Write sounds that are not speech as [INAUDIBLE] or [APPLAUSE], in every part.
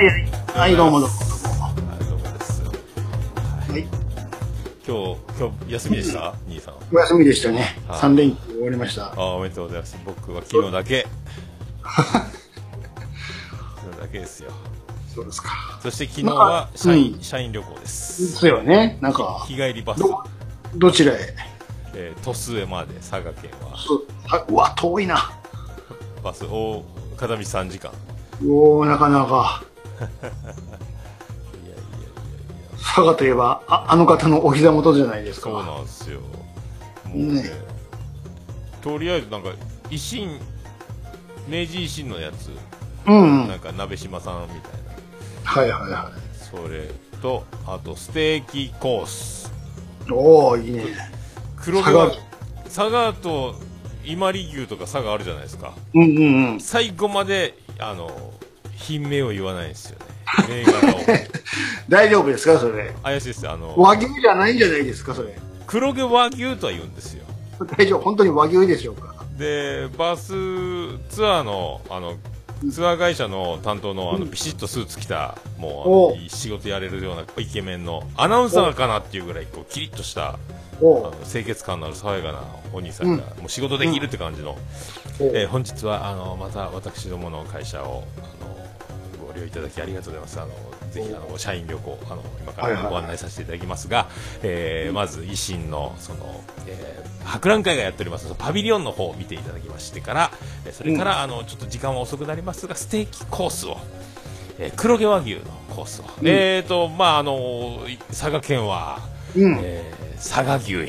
はい、はい、どうもどうも。はい、どうもです。はい、今日、今日休みでした？兄さん。お休みでしたね。はい三連休終わりました。あおめでとうございます。僕は昨日だけ。[LAUGHS] 昨日だけですよ。そうですか。そして昨日は社員、うん社員旅行で。ですすよね。なんか、日帰りバス、ど、どちらへ？えー、鳥栖へまで佐賀県はそうわ、遠いな。バスを片道3時間。おー、なかなか。佐賀といえば、ああの方のお膝元じゃないですか。そうなんですよ。もうね、ねとりあえずなんか維新明治維新のやつ、うん、うん。なんか鍋島さんみたいな。はいはいはそれとあとステーキコースい。おー、いいね。黒毛は佐佐賀と伊万里牛とか佐賀あるじゃないですかうんうんうん。最後まであの品名を言わないんですよね。[LAUGHS] 銘柄を。大丈夫ですか、それ？怪しいですよ。あの和牛じゃないんじゃないですか、それ？黒毛和牛とは言うんですよ。大丈夫、本当に和牛でしょうか？でバスツアーのあのツアー会社の担当のあのビシッとスーツ着たもうあお。の仕事やれるようなイケメンのアナウンサーかなっていうぐらいこうキリッとしたあおの清潔感のある爽やかなお兄さんが、もう仕事できるって感じの、ーえー本日はあのまた私どもの会社をご利用いただきありがとうございます。あのぜひあの社員旅行あの今からご案内させていただきますが、えーまず維新のその、えー博覧会がやっております。パビリオンの方を見ていただきましてからえーそれから、あのちょっと時間は遅くなりますがステーキコースをえー黒毛和牛のコースを、えーとまああのい佐賀県は、うん。えー佐賀牛や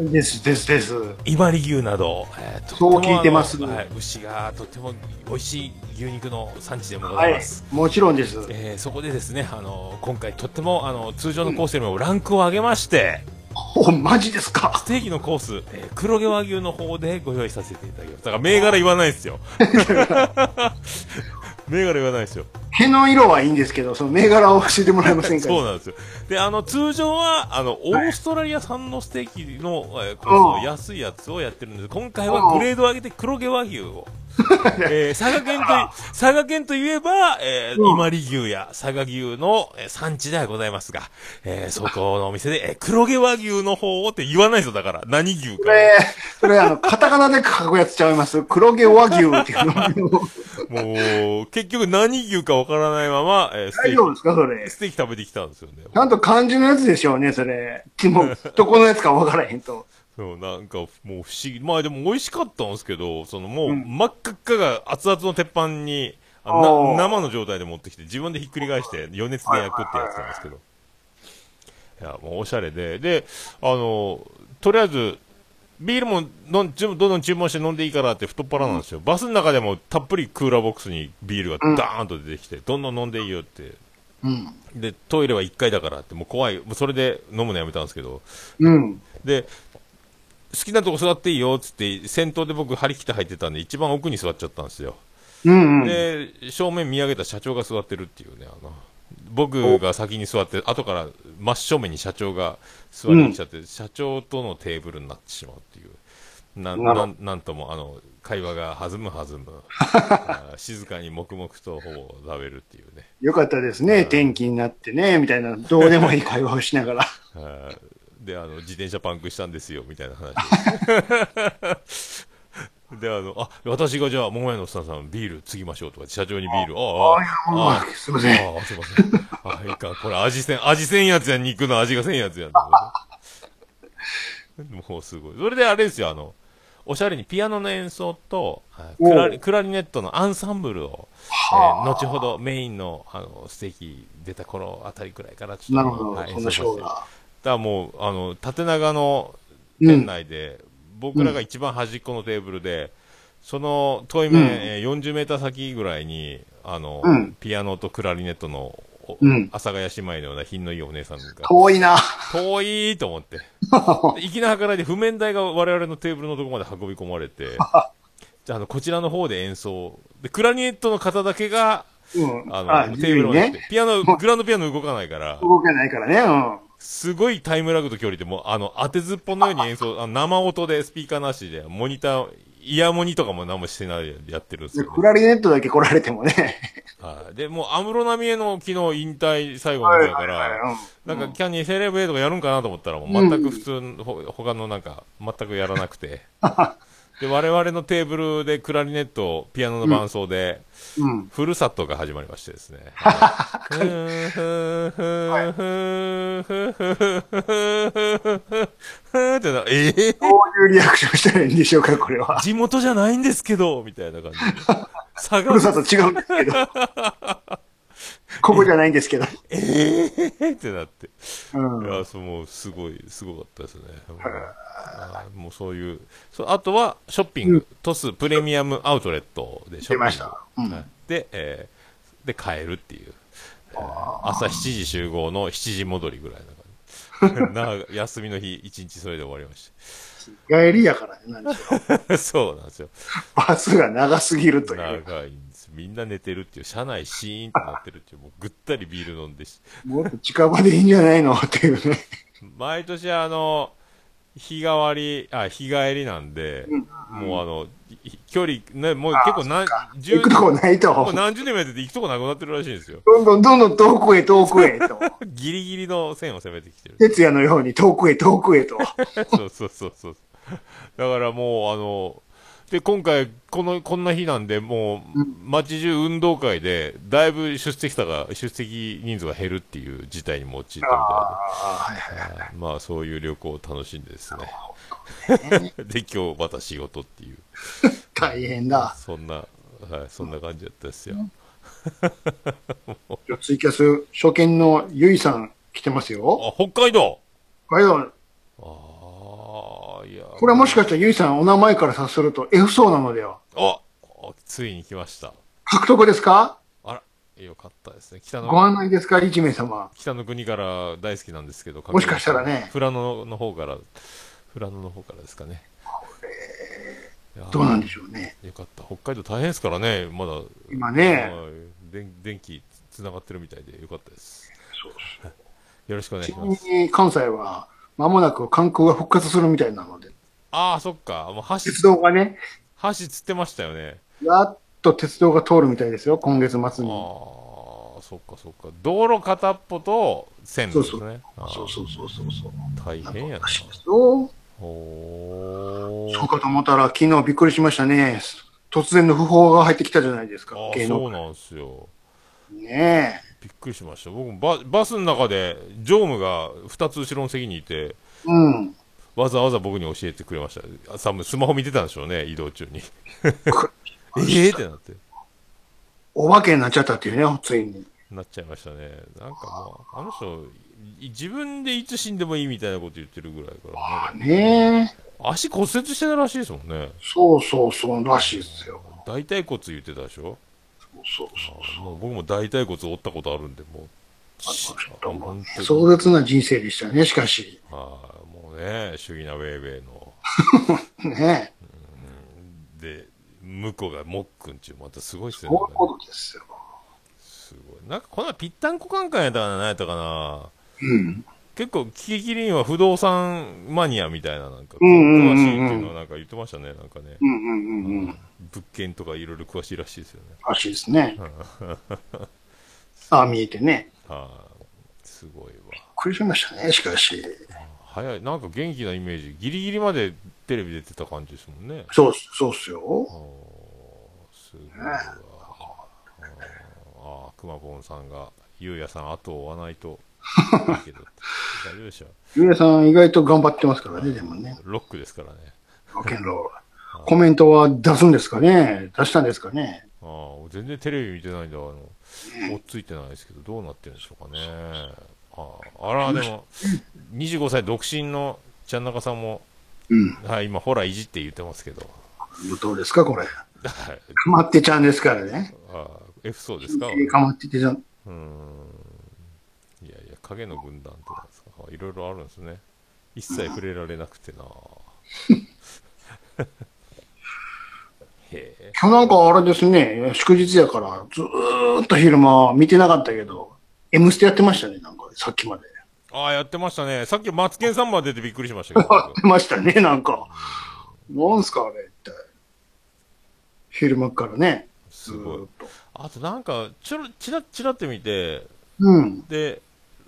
ですですです。伊万里牛など、えーとそう聞いてますはい、牛がとても美味しい牛肉の産地でもござはいいます、。もちろんです。えーそこでですねあの今回とってもあの通常のコースよりもランクを上げまして、お、マジですか？ステーキのコース、えー黒毛和牛の方でご用意させていただきますだから銘柄言わないですよ [LAUGHS] 銘柄言わないですよ毛の色はいいんですけど、その銘柄を教えてもらえませんかそうなんですよ。で、あの、通常は、あの、オーストラリア産のステーキの、えーコースうんの安いやつをやってるんです。今回はグレードを上げて黒毛和牛を。[LAUGHS] えー佐賀県とい、佐賀県といえば、えー万里牛や佐賀牛の、えー産地ではございますが、えーそこのお店で、えー黒毛和牛の方をって言わないですよ、だから。何牛か。それ、それあの、[LAUGHS] カタカナで書くやつちゃいます黒毛和牛っていうの。[LAUGHS] もう、結局何牛かわからないまま、えーステー大丈夫ですか？それキ、。ステーキ食べてきたんですよね。ちゃんと漢字のやつでしょうね、それ。もう、どこのやつかわからへんと。そう、なんか、もう不思議。まあでも美味しかったんですけど、そのもう、うん真っ赤っかが熱々の鉄板に、生の状態で持ってきて、自分でひっくり返して余熱で焼くってやつなんですけど。いや、もうおしゃれで。で、あの、とりあえず、ビールもどんどんどん注文して飲んでいいからって太っ腹なんですよ。バスの中でもたっぷりクーラーボックスにビールがダーンと出てきて、どんどん飲んでいいよって。うん。で、トイレは1回だからって、もう怖い。もうそれで飲むのやめたんですけど。うん。で、好きなとこ座っていいよっつって、先頭で僕張り切って入ってたんで、一番奥に座っちゃったんですよ。うんうん。で、正面見上げた社長が座ってるっていうね、あの、僕が先に座って、後から真正面に社長が座りに来ちゃって、社長とのテーブルになってしまうっていう。なん、ななんなんとも、あの、会話が弾む弾む。静かに黙々とほぼ食べるっていうね。よかったですね。天気になってね、みたいな、どうでもいい会話をしながら。で、あの、自転車パンクしたんですよ、みたいな話。[LAUGHS] で、あの、あ、私がじゃあ、桃屋のおっさんさん、ビール継ぎましょうとか、社長にビール、ああ、ああ、あすいません。ああ、すいません。ああ、いいか、これ味せん、味せんやつやん、肉の味がせんやつやん。もうすごい。それであれですよ、あの、おしゃれにピアノの演奏と、はいクラリクラリネットのアンサンブルを、えー後ほどメインの、あの、ステーキ出た頃あたりくらいからちょっと。はい。演奏させてだからもう、あの、縦長のうん店内で、僕らが一番端っこのテーブルで、その遠い面、うんえー40メーター先ぐらいに、あの、うんピアノとクラリネットの、おうん阿佐ヶ谷姉妹のような品のいいお姉さんが、遠いな。遠いと思って。[LAUGHS] で粋な計らいで譜面台が我々のテーブルのところまで運び込まれて、[LAUGHS] じゃあ、あの、こちらの方で演奏。で、クラリネットの方だけが、うん。あの、あ、テ自ーブルをね。ピアノ、グランドピアノ動かないから、動けないからね。うん。すごいタイムラグと距離でもう、あの、当てずっぽのように演奏、あの生音でスピーカーなしで、モニターイヤモニとかも何もしてないでやってるんですよ、ね。クラリネットだけ来られてもね。はい。で、もう、安室奈美恵の昨日引退最後の日だから、うんなんかキャニーセレブエとかやるんかなと思ったら、もう全く普通の、ほ他のなんか、全くやらなくて。[LAUGHS] で、我々のテーブルでクラリネット、ピアノの伴奏で、うん、ふるさとが始まりましてですね。ふんふんふんふんふんふんふんってな、えぇ、どういうリアクションしたらいいんでしょうか、これは。地元じゃないんですけど、みたいな感じ。ふるさと違うんですけど。ここじゃないんですけど。[LAUGHS] えーってなって。うん。いや、そう、もう、すごい、すごかったですね。もうあーもうそういう、そうあとは、ショッピング、トスプレミアムアウトレットでショッピング。出ましたうんはいで、えーで、帰るっていう。えー朝7時集合の7時戻りぐらいな感じ。[LAUGHS] な休みの日、1日それで終わりまし帰りやからね、何しろ。た。[LAUGHS] そうなんですよ。バスが長すぎるという。長いん。みんな寝てるっていう、車内シーンってなってるっていう、もうぐったりビール飲んでし、もっと近場でいいんじゃないの？っていうね。毎年あの、日替わり、あ、日帰りなんで、もうあの、い距離、ね、もう結構何、十行くとこないと。もう何十年もやってて行くとこなくなってるらしいんですよ。どんどんどんどん遠くへ遠くへと。ギリギリの線を攻めてきてる。徹夜のように遠くへ遠くへと。[LAUGHS] そうそうそうそう。だからもうあの、で、今回、この、こんな日なんで、もう、街中運動会で、だいぶ出席者が、出席人数が減るっていう事態にも陥ったみたいで。まあそういう旅行を楽しんでですね。[LAUGHS] で、今日また仕事っていう、[LAUGHS] 大変だ。そんな、はい、そんな感じだったですよ。[LAUGHS] じゃあツイキャス、初見のゆいさん来てますよ。あ、北海道これはああ、いや。これはもしかしたらゆいさんお名前から察すると F 層なのでは？ああついに来ました。獲得ですか？あら、よかったですね。北ごの、案内ですか？一名様。北の国から大好きなんですけど、もしかしたらね富良野の方から、富良野の方からですかね。どうなんでしょうね。よかった。北海道大変ですからね、まだ。今ね。はい電電気つながってるみたいでよかったです。そうよろしくお願いします。に関西は間もなく観光が復活するみたいなので、ああ、そっか。もう橋、鉄道がね、橋つってましたよね。やっと鉄道が通るみたいですよ、今月末ああ、に。そっかそっか。道路片っぽと線路ですね。そうそうそうそうそう。大変やなら。しいですよ。おーそうかと思ったら昨日びっくりしましたね。突然の訃報が入ってきたじゃないですかあ、あ、芸能そうなんですよ。ねびっくりしました。僕もババスの中で、常務が2つ後ろの席にいて、え。うん。わざわざ僕に教えてくれました。あ多分スマホ見てたんでしょうね、移動中に。[LAUGHS] ええってなって。お化けになっちゃったっていうね、ついに。なっちゃいましたね。なんかもう、あの人、い自分でいつ死んでもいいみたいなこと言ってるぐらいから、ねえ。足骨折してたらしいですもんね。そうそうそうらしいですよ。大腿骨言ってたでしょ？そうそうもう僕も大腿骨折ったことあるんで、もう、しそう。本当に壮絶な人生でしたね、しかし。はいね、主義なウェイウェイの。[LAUGHS] ねえ。で、向こうがもっくんちゅう、またすごいっすよねそういう。ことですよ。すごい。なんか、この前ぴったんこカンカンやったかな、何やったかな。うん。結構、キキキリンは不動産マニアみたいな、なんか、詳しいっていうのはなんか言ってましたね、なんかね。うんうんうんうん。物件とかいろいろ詳しいらしいですよね。らしいですね。[LAUGHS] ああ、見えてね。はい、すごいわ。びっくりしましたね、しかし。早い、なんか元気なイメージ。ギリギリまでテレビ出てた感じですもんね。そう、そうっすよ。すごいわ。ああ、くまぽんさんが、ゆうやさん後を追わないと。いいけど大丈夫でしょ。ゆうやさん意外と頑張ってますからね、でもね。ロックですからね。ロケンロール。コメントは出すんですかね出したんですかねああ、全然テレビ見てないんで、あの、追っついてないですけど、どうなってるんでしょうかね。あああら、でも、25歳独身のちゃんなかさんも、うん。はい、今、ほら、いじって言ってますけど、どうですか、これ。はい、かまってちゃんですからね。ああ F そうですか？かまっててちゃん。うーん。いやいや、影の軍団ってなんですかいろいろあるんですね。一切触れられなくてなへえ。今日なんかあれですね、祝日やから、ずーっと昼間見てなかったけど、M ステやってましたね、なんか、さっきまで。ああ、やってましたね。さっきマツケンサンバ出てびっくりしましたけど。やってましたね、なんか。なんすか、あれ、一体。昼間からね。すごい。あとなんか、ちょろ、ちらちらって見て、うん。で、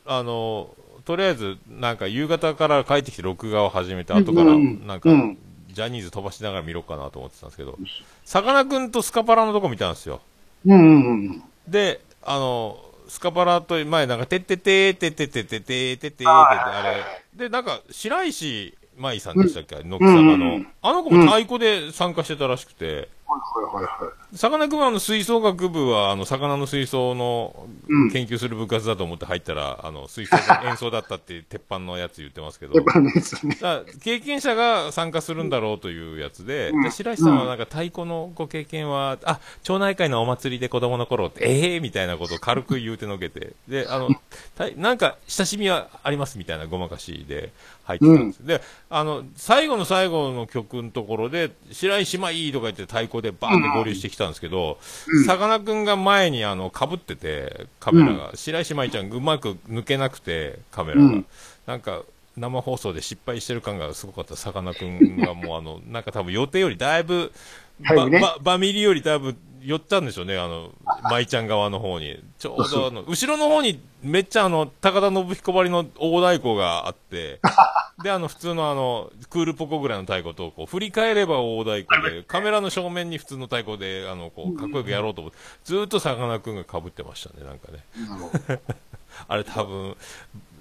あの、とりあえず、なんか夕方から帰ってきて録画を始めて、後から、うんなんか、うんジャニーズ飛ばしながら見ろかなと思ってたんですけど、さかなクンとスカパラのとこ見たんですよ。うんうんうん。で、あの、スカパラと前なんか、てっててーてってててててててあれ、で、なんか、白石舞さんでしたっけ、乃木坂うんうの。あの子も太鼓で参加してたらしくて、はいはいはいはい。さかなクの吹奏楽部は、あの、魚の水槽のうん。研究する部活だと思って入ったら、あの、吹奏楽演奏だったって鉄板のやつ言ってますけど。やっ、ぱね。ですね。経験者が参加するんだろうというやつで、うん。で白石さんはなんか太鼓のご経験は、あ、町内会のお祭りで子供の頃って、ええー、みたいなことを軽く言うてのけて、で、あの、たいなんか親しみはありますみたいなごまかしで入ってたんです。で、あの、最後の最後の曲のところで、白石まいいとか言って太鼓でバーンって合流してきたんですけど、さかなクンが前にあの、被ってて、カメラが、白石舞ちゃんうまく抜けなくて、カメラが。うん。なんか、生放送で失敗してる感がすごかった、さかなクンがもうあの、なんか多分予定よりだいぶ、ば、ば、バミリよりだいぶ寄ったんでしょうね、あの、舞ちゃん側の方に。ちょうどあの、後ろの方にめっちゃあの、高田信彦ばりの大太鼓があって、[LAUGHS] で、あの、普通のあの、クールポコぐらいの太鼓と、こう、振り返れば大太鼓で、カメラの正面に普通の太鼓で、あの、こう、かっこよくやろうと思って、ずーっとさかなクンが被ってましたね、なんかね。[LAUGHS] あれ多分、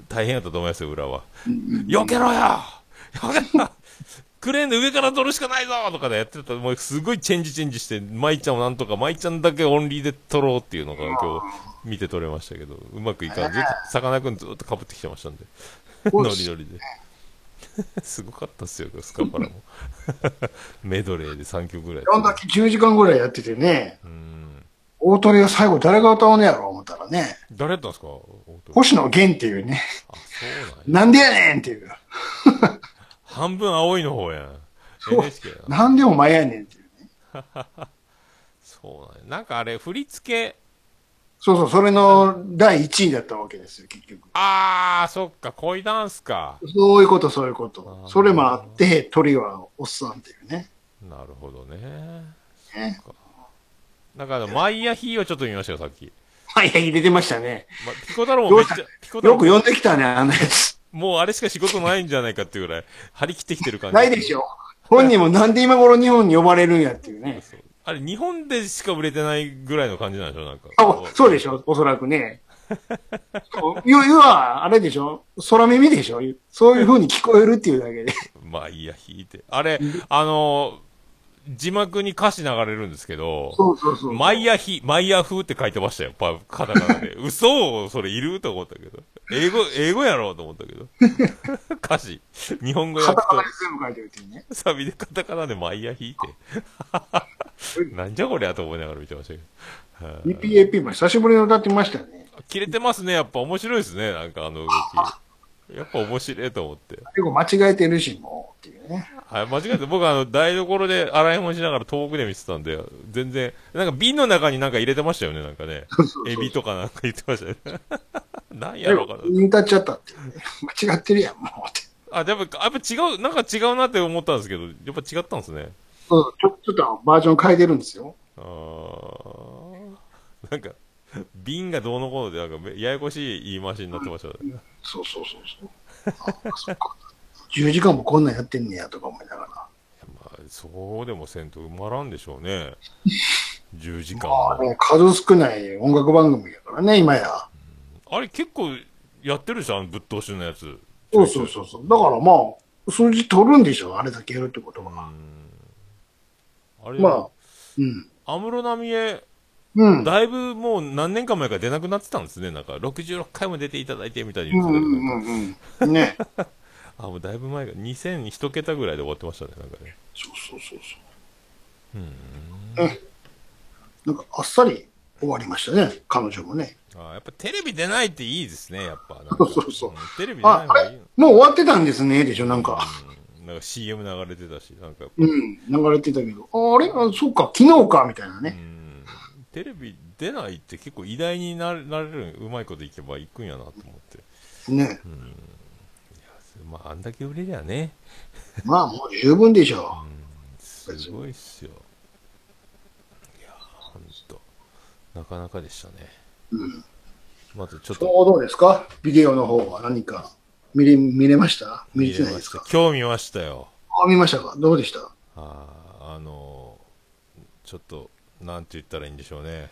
大変やったと思いますよ、裏は。避けろよ [LAUGHS] 避けろクレーンで上から取るしかないぞとかでやってたら、もうすごいチェンジチェンジして、舞ちゃんをなんとか、舞ちゃんだけオンリーで取ろうっていうのが今日見て取れましたけど、うまくいかん。ずさかなクンずっと被ってきてましたんで。ノリノリで。すごかったっすよ、スカパラも。[LAUGHS] メドレーで3曲ぐらいあんだけ10時間ぐらいやっててね、うん。大鳥が最後誰が歌うのやろ思ったらね、誰やったんですか？星野源っていうね、あ、そうなんや。なんでやねんっていう。半分青いの方やん。そう NHK やな。なんでお前やねんっていうね。[LAUGHS] そうなんや。なんかあれ、振り付け、そうそう、それの第1位だったわけですよ、結局。あー、そっか、恋ダンスか。そういうこと、そういうことあ。ーそれもあって、鳥はおっさんっていうね。なるほどね。ねなんかあの、マイヤヒーをちょっと見ましたよ、さっき。はい、入れてましたね。ま、ピコ太郎もめっちゃ、ピコ太郎よく読んできたね、あのやつ。もうあれしか仕事ないんじゃないかっていうぐらい、張り切ってきてる感じ。ないでしょ。本人もなんで今頃日本に呼ばれるんやっていうね。そうあれ、日本でしか売れてないぐらいの感じなんでしょなんか。あ、そうでしょ、おそらくね。[LAUGHS] そう要要は、あれでしょ空耳でしょそういう風に聞こえるっていうだけで。まあいいや、弾いて。あれ、あのー字幕に歌詞流れるんですけど、そうそうそう。マイヤヒ、マイヤ風って書いてましたよ、パカタカナで。[LAUGHS] 嘘それいると思ったけど。英語、英語やろうと思ったけど。[LAUGHS] 歌詞。日本語訳とカタカナで全部書いてるっていうね。サビでカタカナでマイヤヒって。なんじゃこりゃと思いながら見てましたけど。はい EPAP も久しぶりに歌ってましたね。切れてますね、やっぱ面白いですね、なんかあの動き。やっぱ面白いと思って。結構間違えてるし、もう、っていうね。はい、間違えて、僕はあの、台所で洗い物しながら遠くで見てたんで、全然、なんか瓶の中になんか入れてましたよね、なんかね。エビとかなんか言ってましたよね。なんやろうかな。に歌っちゃったっていうね。[LAUGHS] 間違ってるやん、もうって。あ、やっぱ、やっぱ違う、なんか違うなって思ったんですけど、やっぱ違ったんですね。そうちょちょっとバージョン変えてるんですよ。あーなんか、瓶がどうのこうので、なんかめ、ややこしい言い回しになってましたね。そうそうそうそう。あそっか。10時間もこんなんやってんねやとか思いながら。まあ、そうでもせんと埋まらんでしょうね。10時間まあ、も。ね、数少ない音楽番組やからね、今や。あれ結構やってるでしょあのぶっ通しのやつ。そうそうそうそう。だからまあ、数字取るんでしょ、あれだけやるってことは。あれ、まあ、うん。安室奈美恵、うん。だいぶもう何年か前から出なくなってたんですね。なんか、66回も出ていただいてみたいにうんう言ってたうんうん。ね。[LAUGHS] あ、もうだいぶ前が、2001桁ぐらいで終わってましたね、なんかね。そうそうそうそう。うん。うん。なんか、あっさり終わりましたね、彼女もね。あやっぱテレビ出ないっていいですね、やっぱ。そうそうそうんテレビ出ないあ、方がいいの。もう終わってたんですね、でしょ、なんか。うん、なんか CM 流れてたし、なんか、うん、流れてたけど、ああれ？あ、そっか、昨日か、みたいなね。うん。テレビ出ないって結構偉大になれる、うまいこといけばいくんやなと思って。ね。まあ、あんだけ売れりゃね。まあ、もう十分でしょすごいっすよ。ほんと。なかなかでしたね。うん。まずちょっとどうですか？ビデオの方は何か見れ、見れました？見れてないですか？今日見ましたよ。あ、見ましたか？どうでした？あーあのーちょっと、なんて言ったらいいんでしょうね。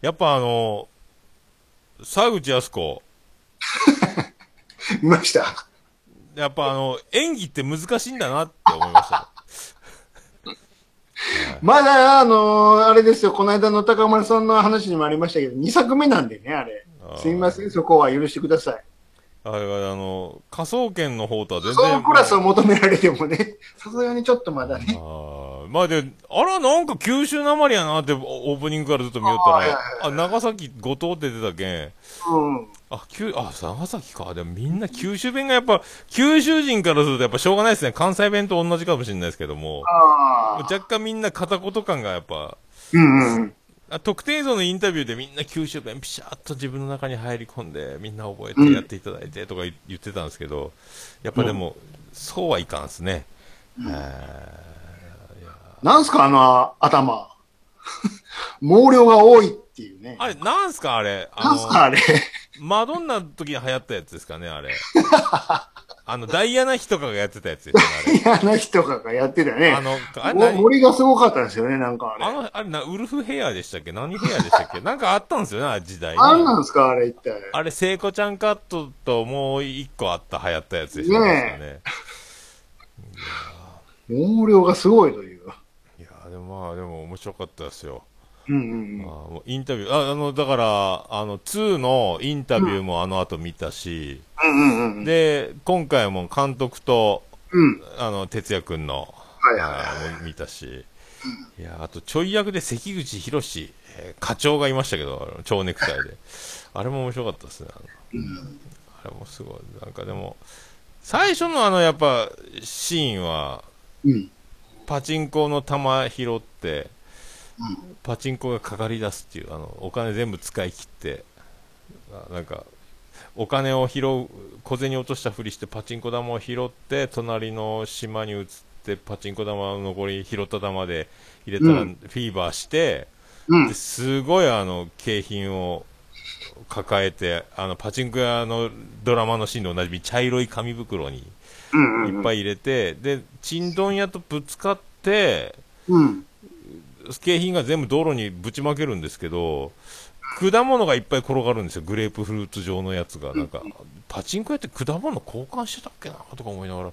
やっぱあのー沢口靖子、[LAUGHS] 見ました？やっぱあの、演技って難しいんだなって思いました。[LAUGHS] まだ、あのーあれですよ、この間の高丸さんの話にもありましたけど、2作目なんでね、あれすみません、そこは許してください。あれはあの、科捜研の方とは全そ然。のクラスを求められてもね、さすがにちょっとまだね。あーまあで、あら、なんか九州なまりやなってオープニングからずっと見よったらあーはいはい、あ、長崎、五島って出たけん、うん。あ、九、あ、長崎か。でもみんな九州弁がやっぱ、九州人からするとやっぱしょうがないですね。関西弁と同じかもしれないですけども、ああ。若干みんな片言感がやっぱ、うんうん。あ特定像のインタビューでみんな九州弁ピシャッと自分の中に入り込んで、みんな覚えてやっていただいてとか言言ってたんですけど、やっぱでも、そうはいかんですね。えなんすか、あの頭。[LAUGHS] 毛量が多いっていうねー。あれ、なんすかあれ？あなんすか、あれ？マドンナの時に流行ったやつですかね、あれ。[LAUGHS] あの、ダイアナ妃とかがやってたやつですよね、嫌な人とかがやってたね。あの、あれ森がすごかったですよね、なんかあれ。あの、あれな、ウルフヘアでしたっけ？何ヘアでしたっけ？なんかあったんですよね、時代に。あんなんすか、あれ一体。あれ、聖子ちゃんカットともう一個あった、流行ったやつでしたねね。毛量がすごいという。でもまあ、でも面白かったですよ。うんうんあもうインタビュー、ああの、だから、あの、2のインタビューもあの後見たし、うん。うんうんうん。で、今回も監督と、うん。あの、哲也くんの、はいはいはい見たし、いや、あと、ちょい役で関口博、えー課長がいましたけど、蝶ネクタイで。[LAUGHS] あれも面白かったですね。あのあれもすごい。なんかでも、最初のあの、やっぱ、シーンは、うん。パチンコの玉拾って、パチンコがかかり出すっていう、あの、お金全部使い切って、あなんか、お金を拾う、小銭落としたふりしてパチンコ玉を拾って、隣の島に移って、パチンコ玉の残り拾った玉で入れたら、うんフィーバーして、うんですごいあの、景品を抱えて、あの、パチンコ屋のドラマのシーンと同じみ茶色い紙袋にうんうん。いっぱい入れて、で、チンドン屋とぶつかって、うん。景品が全部道路にぶちまけるんですけど、果物がいっぱい転がるんですよ、グレープフルーツ状のやつが。なんか、パチンコ屋って果物交換してたっけな？とか思いながら、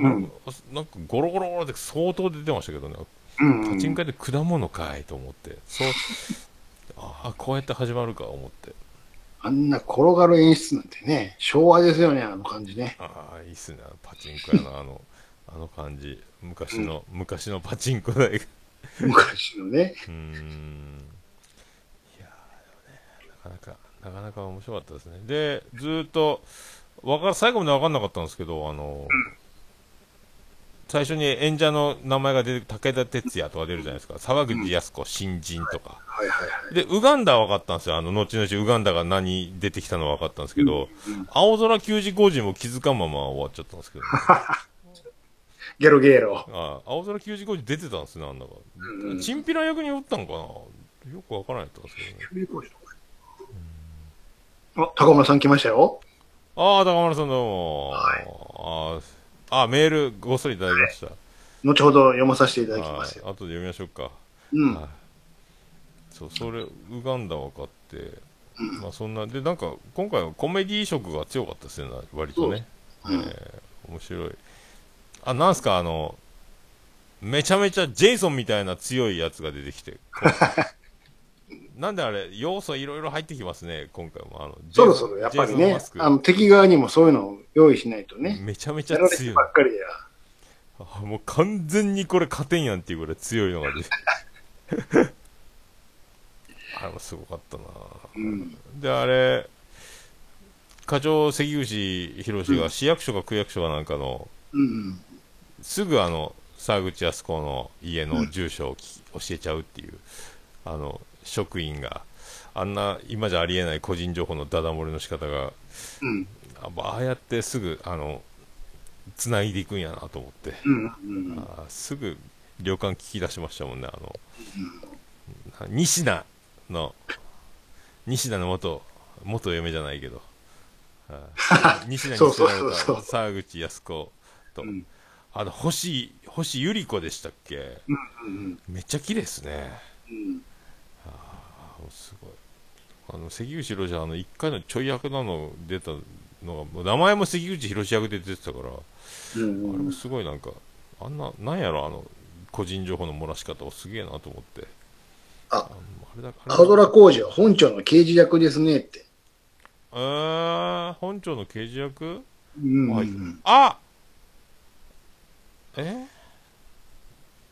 うん。なんかゴロゴロゴロって相当出てましたけどね、うん。パチンコ屋で果物かいと思って、そう、ああ、こうやって始まるか思って、あんな転がる演出なんてね、昭和ですよね、あの感じね。ああ、いいっすね、パチンコ屋のあの、あの感じ、昔の、昔のパチンコ台が。昔のね。うーんいやーでもね、なかなか、なかなか面白かったですね。で、ずーっと、わか最後まで分かんなかったんですけど、あの、最初に演者の名前が出て、武田鉄矢とか出るじゃないですか。沢口靖子、新人とか。はいはいはい。で、ウガンダは分かったんですよ。あの、後々ウガンダが何出てきたのは分かったんですけど、青空球児工事も気づかんまま終わっちゃったんですけど、[LAUGHS] ゲロゲロ。ああ青空球児工事出てたんですね、あんなが。チンピラ役におったんかなよく分からないったんですけどね。あ、高村さん来ましたよ。ああ、高丸さんどうも。ああ、あメールごっそりいただきました。後ほど読まさせていただきはい、ますよ。後で読みましょうか。うん。はい。そう、それ、ウガンダ分かって、まあそんな、で、なんか、今回はコメディ色が強かったですね、割とね。うんえー面白い。あ、なんすか、あの、めちゃめちゃジェイソンみたいな強いやつが出てきて。[LAUGHS] なんであれ、要素いろいろ入ってきますね、今回も。あのそろそろやっぱりねあの敵側にもそういうのを用意しないとね。めちゃめちゃ強い。てばっかりや。あもう完全にこれ勝てんやんっていうぐらい強いのが出て [LAUGHS] あれもすごかったなうん。であれ課長関口宏が市役所か区役所かなんかの、うん。すぐあの沢口靖子の家の住所を聞き教えちゃうっていうあの職員があんな今じゃありえない個人情報のダダ漏れの仕方がうん。あああやってすぐあの繋いでいくんやなと思ってうん。うん。あーすぐ旅館聞き出しましたもんね、あの、西名の、西名の元、元嫁じゃないけど、あ [LAUGHS] 西名に捨てられた沢口靖子と、うんあの、星、星ゆり子でしたっけ？うんめっちゃ綺麗ですね。うん。あの、関口宏はあの、一回のちょい役なの出たのが、名前も関口宏役で出てたから、うんあれもすごいなんか、あんな、なんやろ、あの、個人情報の漏らし方をすげえなと思って。あ青空工事は本庁の刑事役ですねって。えー、本庁の刑事役？うんはいあえ？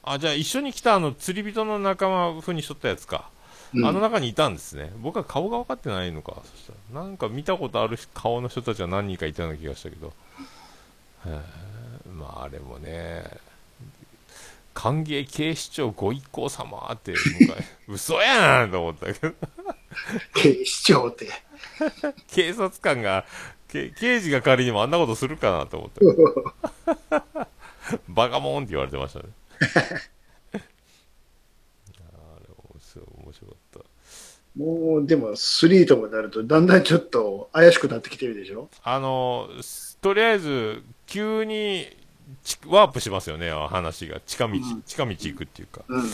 あ、じゃあ一緒に来たあの釣り人の仲間風にしとったやつか。うんあの中にいたんですね。僕は顔が分かってないのか。そしたら。なんか見たことある顔の人たちは何人かいたような気がしたけど。まああれもね、歓迎警視庁ご一行様って嘘やんと思ったけど。警視庁って。警察官が、け刑事が仮にもあんなことするかなと思ったけど。[LAUGHS] バカモンって言われてましたね。あれ面白い面白かった。もう、でも、3ともなると、だんだんちょっと怪しくなってきてるでしょ？あの、すとりあえず、急にちワープしますよね、話が。近道、うん近道行くっていうか。うん。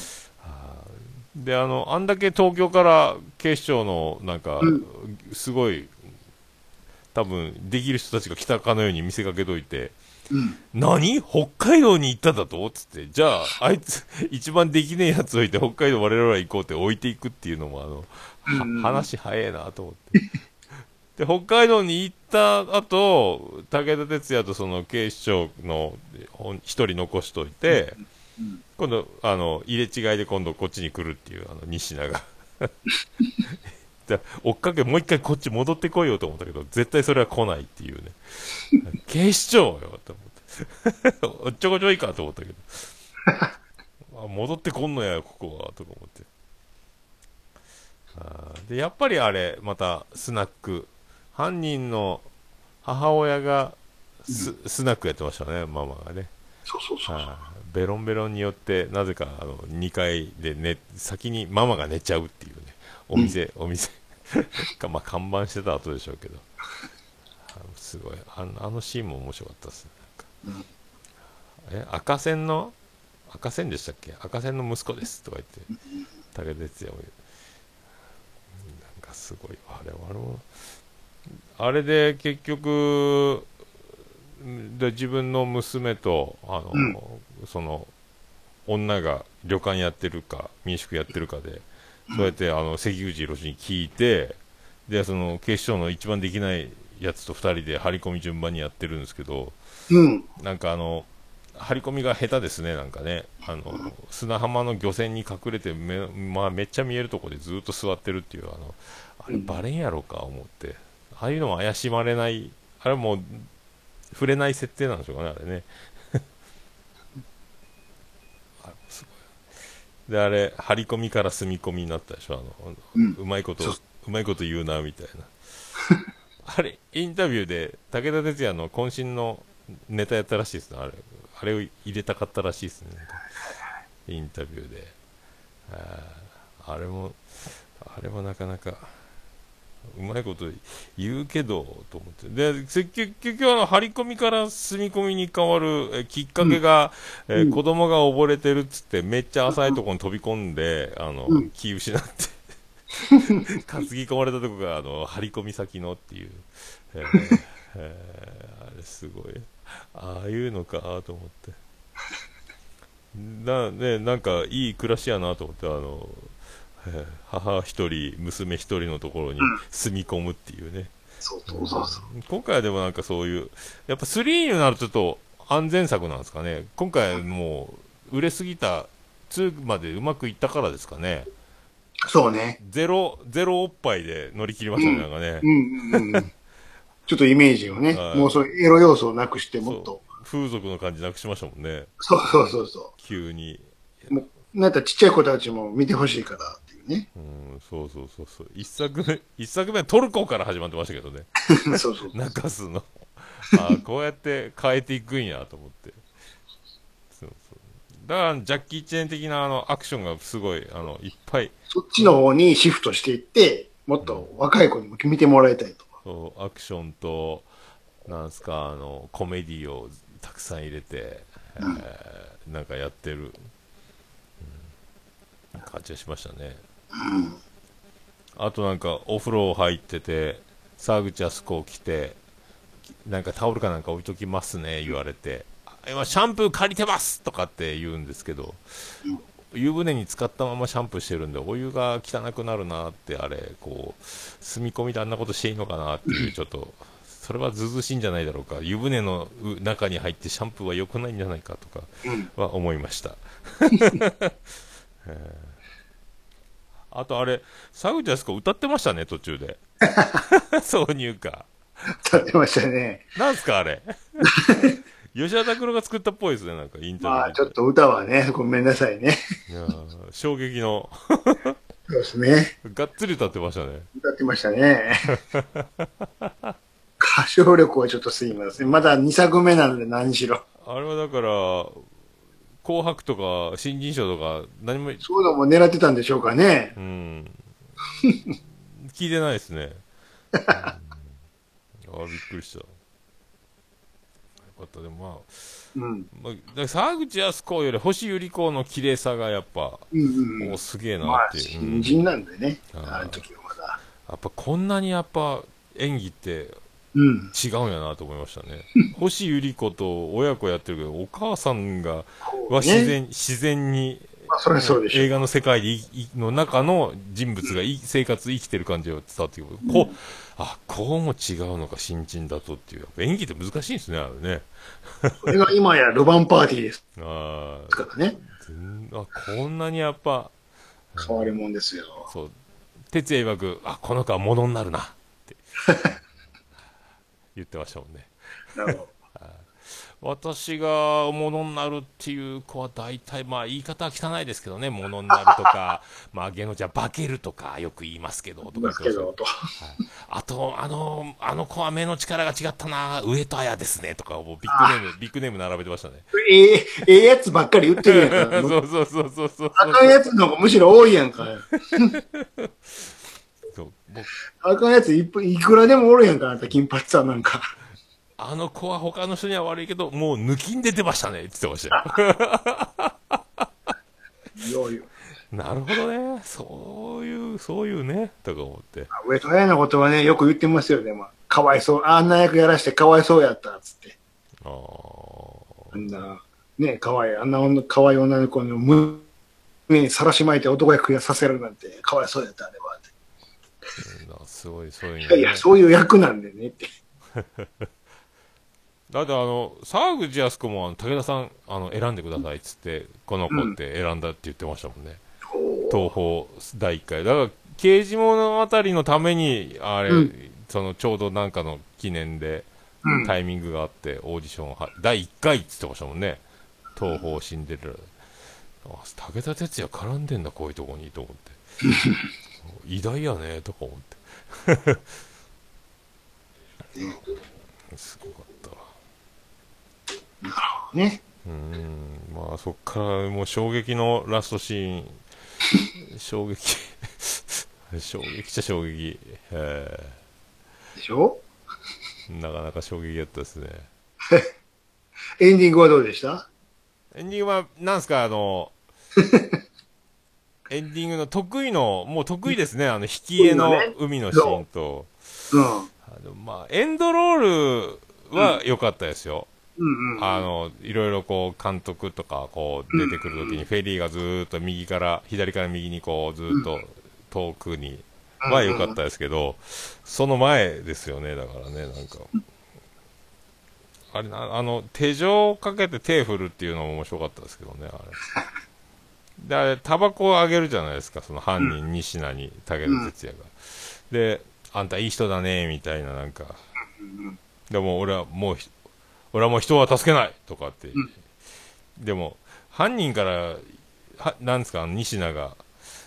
で、あの、あんだけ東京から警視庁の、なんか、うんすごい、多分、できる人たちが来たかのように見せかけといて、うん。何？北海道に行っただと？つって、じゃあ、あいつ、一番できねえやつ置いて、北海道我々は行こうって置いていくっていうのも、あの、話早えなと思って。[LAUGHS] で、北海道に行った後、武田鉄矢とその警視庁の一人残しといて、うん今度、あの、入れ違いで今度こっちに来るっていう、あの、西名が。[LAUGHS] で追っかけもう一回こっち戻ってこいよと思ったけど、絶対それは来ないっていうね。[LAUGHS] 警視庁よと思って。おっちょこちょいかと思ったけど。あ戻ってこんのや、ここは、とか思って。で、やっぱりあれ、また、スナック。犯人の母親がス,、スナックやってましたね、ママがね。そうそうそう。はいベロンベロンによって、なぜかあの2階で寝、先にママが寝ちゃうっていうね、お店、お店 [LAUGHS] か、まあ、看板してた後でしょうけど、すごいあの、あのシーンも面白かったですね。なんかえ、赤線の、赤線でしたっけ？赤線の息子ですとか言って、武田鉄矢も言う。すごい、あれ、あれも、あれで結局、で自分の娘とあの、うん。その女が旅館やってるか民宿やってるかで、そうやってあの関口宏に聞いてでその警視庁の一番できないやつと2人で張り込み順番にやってるんですけどうん。なんかあの張り込みが下手ですね、なんかね、あの砂浜の漁船に隠れてめ,、まあ、めっちゃ見えるところでずっと座ってるっていう、あのあれ、バレんやろか思って、ああいうのも怪しまれない、あれもう触れない設定なんでしょうかね、あれね。[LAUGHS] あれすごいで、あれ、張り込みから住み込みになったでしょ、あのうんうまいことそう、うまいこと言うな、みたいな。[LAUGHS] あれ、インタビューで、武田鉄矢の渾身のネタやったらしいですね、あれ。あれを入れたかったらしいですね、インタビューで。あーあれも、あれもなかなか、うまいこと言うけど、と思って。で、結局、あの、張り込みから住み込みに変わるえきっかけが、えーうん子供が溺れてるっつって、めっちゃ浅いところに飛び込んで、あの、うん気失って、[LAUGHS] 担ぎ込まれたとこが、あの、張り込み先のっていう。えーえーあれすごい。ああいうのかと思って。な、ね、なんかいい暮らしやなと思って、あの、えー母一人、娘一人のところに住み込むっていうね。そうそうそうそう。今回はでもなんかそういう、やっぱ3になるとちょっと安全策なんですかね。今回はもう、売れすぎた2までうまくいったからですかね。そうね。ゼロ、ゼロおっぱいで乗り切りましたね、なんかね。うんうんうん。ちょっとイメージをね、はいもうそうエロ要素をなくしてもっと。風俗の感じなくしましたもんね。そうそうそうそ急に。う。もう、なんかちっちゃい子たちも見てほしいからいうね。うん、そうそうそうそう。一作目、一作目はトルコから始まってましたけどね。[LAUGHS] そうそう。中洲の。ああ、こうやって変えていくんやと思って。そうそう。だから、ジャッキー・チェーン的なあの、アクションがすごい、あの、いっぱい、そっちの方にシフトしていって、もっと若い子にも見てもらいたいと。そうアクションと、なんすか、あの、コメディをたくさん入れて、えーなんかやってる、うん、感じがしましたね。あとなんか、お風呂入ってて、沢口靖子来て、なんかタオルかなんか置いときますね、言われて、あ今シャンプー借りてますとかって言うんですけど、湯船に使ったままシャンプーしてるんで、お湯が汚くなるなって、あれ、こう、住み込みであんなことしていいのかなっていう、ちょっと、それはずうずうしいんじゃないだろうか、湯船のう中に入ってシャンプーは良くないんじゃないかとかうん。は思いました。[LAUGHS] [LAUGHS] [LAUGHS] えーあとあれ、沢口靖子歌ってましたね、途中で。[LAUGHS] 挿入歌。歌ってましたね。なんすか、あれ？[LAUGHS] 吉田拓郎が作ったっぽいですね、なんかインタビューまあ、ちょっと歌はね、ごめんなさいね。いやー衝撃の、そうですね。がっつり歌ってましたね。歌ってましたね。歌唱力はちょっとすいません。まだ2作目なので何しろ。あれはだから、紅白とか新人賞とか何も、そういうのも狙ってたんでしょうかね。うん。[LAUGHS] 聞いてないですね。うんあびっくりした。よかった、でもうん。まあ、まあ、だから沢口靖子より星百合子の綺麗さがやっぱ、うんうん。すげえまあ、なっていう。うん新人なんでね。あの時はまだ。やっぱこんなにやっぱ演技ってうん。違うんやなと思いましたね。星百合子と親子やってるけど、お母さんが、は自然、自然に、まあ、それはそうでしょう。映画の世界でいいの中の人物がい生活生きてる感じが伝わってくる。こう、あ、こうも違うのか、新人だとっていう。演技って難しいんですね、あれね。これが今やルヴァンパーティーです [LAUGHS] ああ、からね。全あこんなにやっぱ、変わりもんですよ。そう、哲也曰く、あ、この子はものになるな、って。[LAUGHS] 言ってましたもんね。なるほど。[LAUGHS] 私がものになるっていう子は大体、まあ言い方は汚いですけどね、ものになるとか、[LAUGHS] まあ芸能じゃ化けるとかよく言いますけど、とか。あと、あの、あの子は目の力が違ったな、上戸彩ですね、とか、もうビッグネーム、[LAUGHS] ビッグネーム並べてましたね。ええ、ええやつばっかり言ってるやんか。そうそうそうそうそう。あかんやつの方がむしろ多いやんか。そう僕あかんやついっぱいいくらでもおるやんか、あんた金髪さんなんか。あの子は他の人には悪いけど、もう抜きん出てましたね、って言ってましたよ。ようよ。なるほどね。そういう、そういうね、とか思って。上戸彩のことはね、よく言ってますよ、でも。かわいそう。あんな役やらしてかわいそうやった、つって。あーあんな、ね、かわいい、あんな女かわいい女の子の胸にさらし巻いて男役やさせるなんて、かわいそうやった、あすごい、そういうの、いやいや、そういう役なんでね、って。[LAUGHS] だってあの、沢口靖子もあの武田さん、あの、選んでくださいっつって、この子って選んだって言ってましたもんね。東宝第1回。だから、刑事物語のために、あれ、うんその、ちょうどなんかの記念で、うんタイミングがあって、オーディションは、第1回って言ってましたもんね。東宝シンデレラ。あ、武田鉄矢絡んでんだ、こういうとこに、と思って。[LAUGHS] 偉大やね、とか思って。すごかったわ。ね。うん、まあそっからもう衝撃のラストシーン、衝撃、衝撃っちゃ衝撃、えでしょ？ーなかなか衝撃だったですね。[LAUGHS] エンディングはどうでした？エンディングは、なんすか、あの、[LAUGHS] エンディングの得意の、もう得意ですね、あの、引き絵の海のシーンと、うん。あのまあ、エンドロールは良かったですよ。うんうん。あの、いろいろこう、監督とか、こう、出てくるときに、フェリーがずーっと右から、左から右にこう、ずーっと遠くに、は良かったですけど、その前ですよね、だからね、なんか。あれな、あの、手錠をかけて手振るっていうのも面白かったですけどね、あれ。[LAUGHS] で、タバコをあげるじゃないですか、その犯人、西名に、武田鉄矢が。で、あんたいい人だね、みたいな、なんか。でも俺はもうひ、俺はもう人は助けないとかって、でも犯人からはなんですかあの西名が。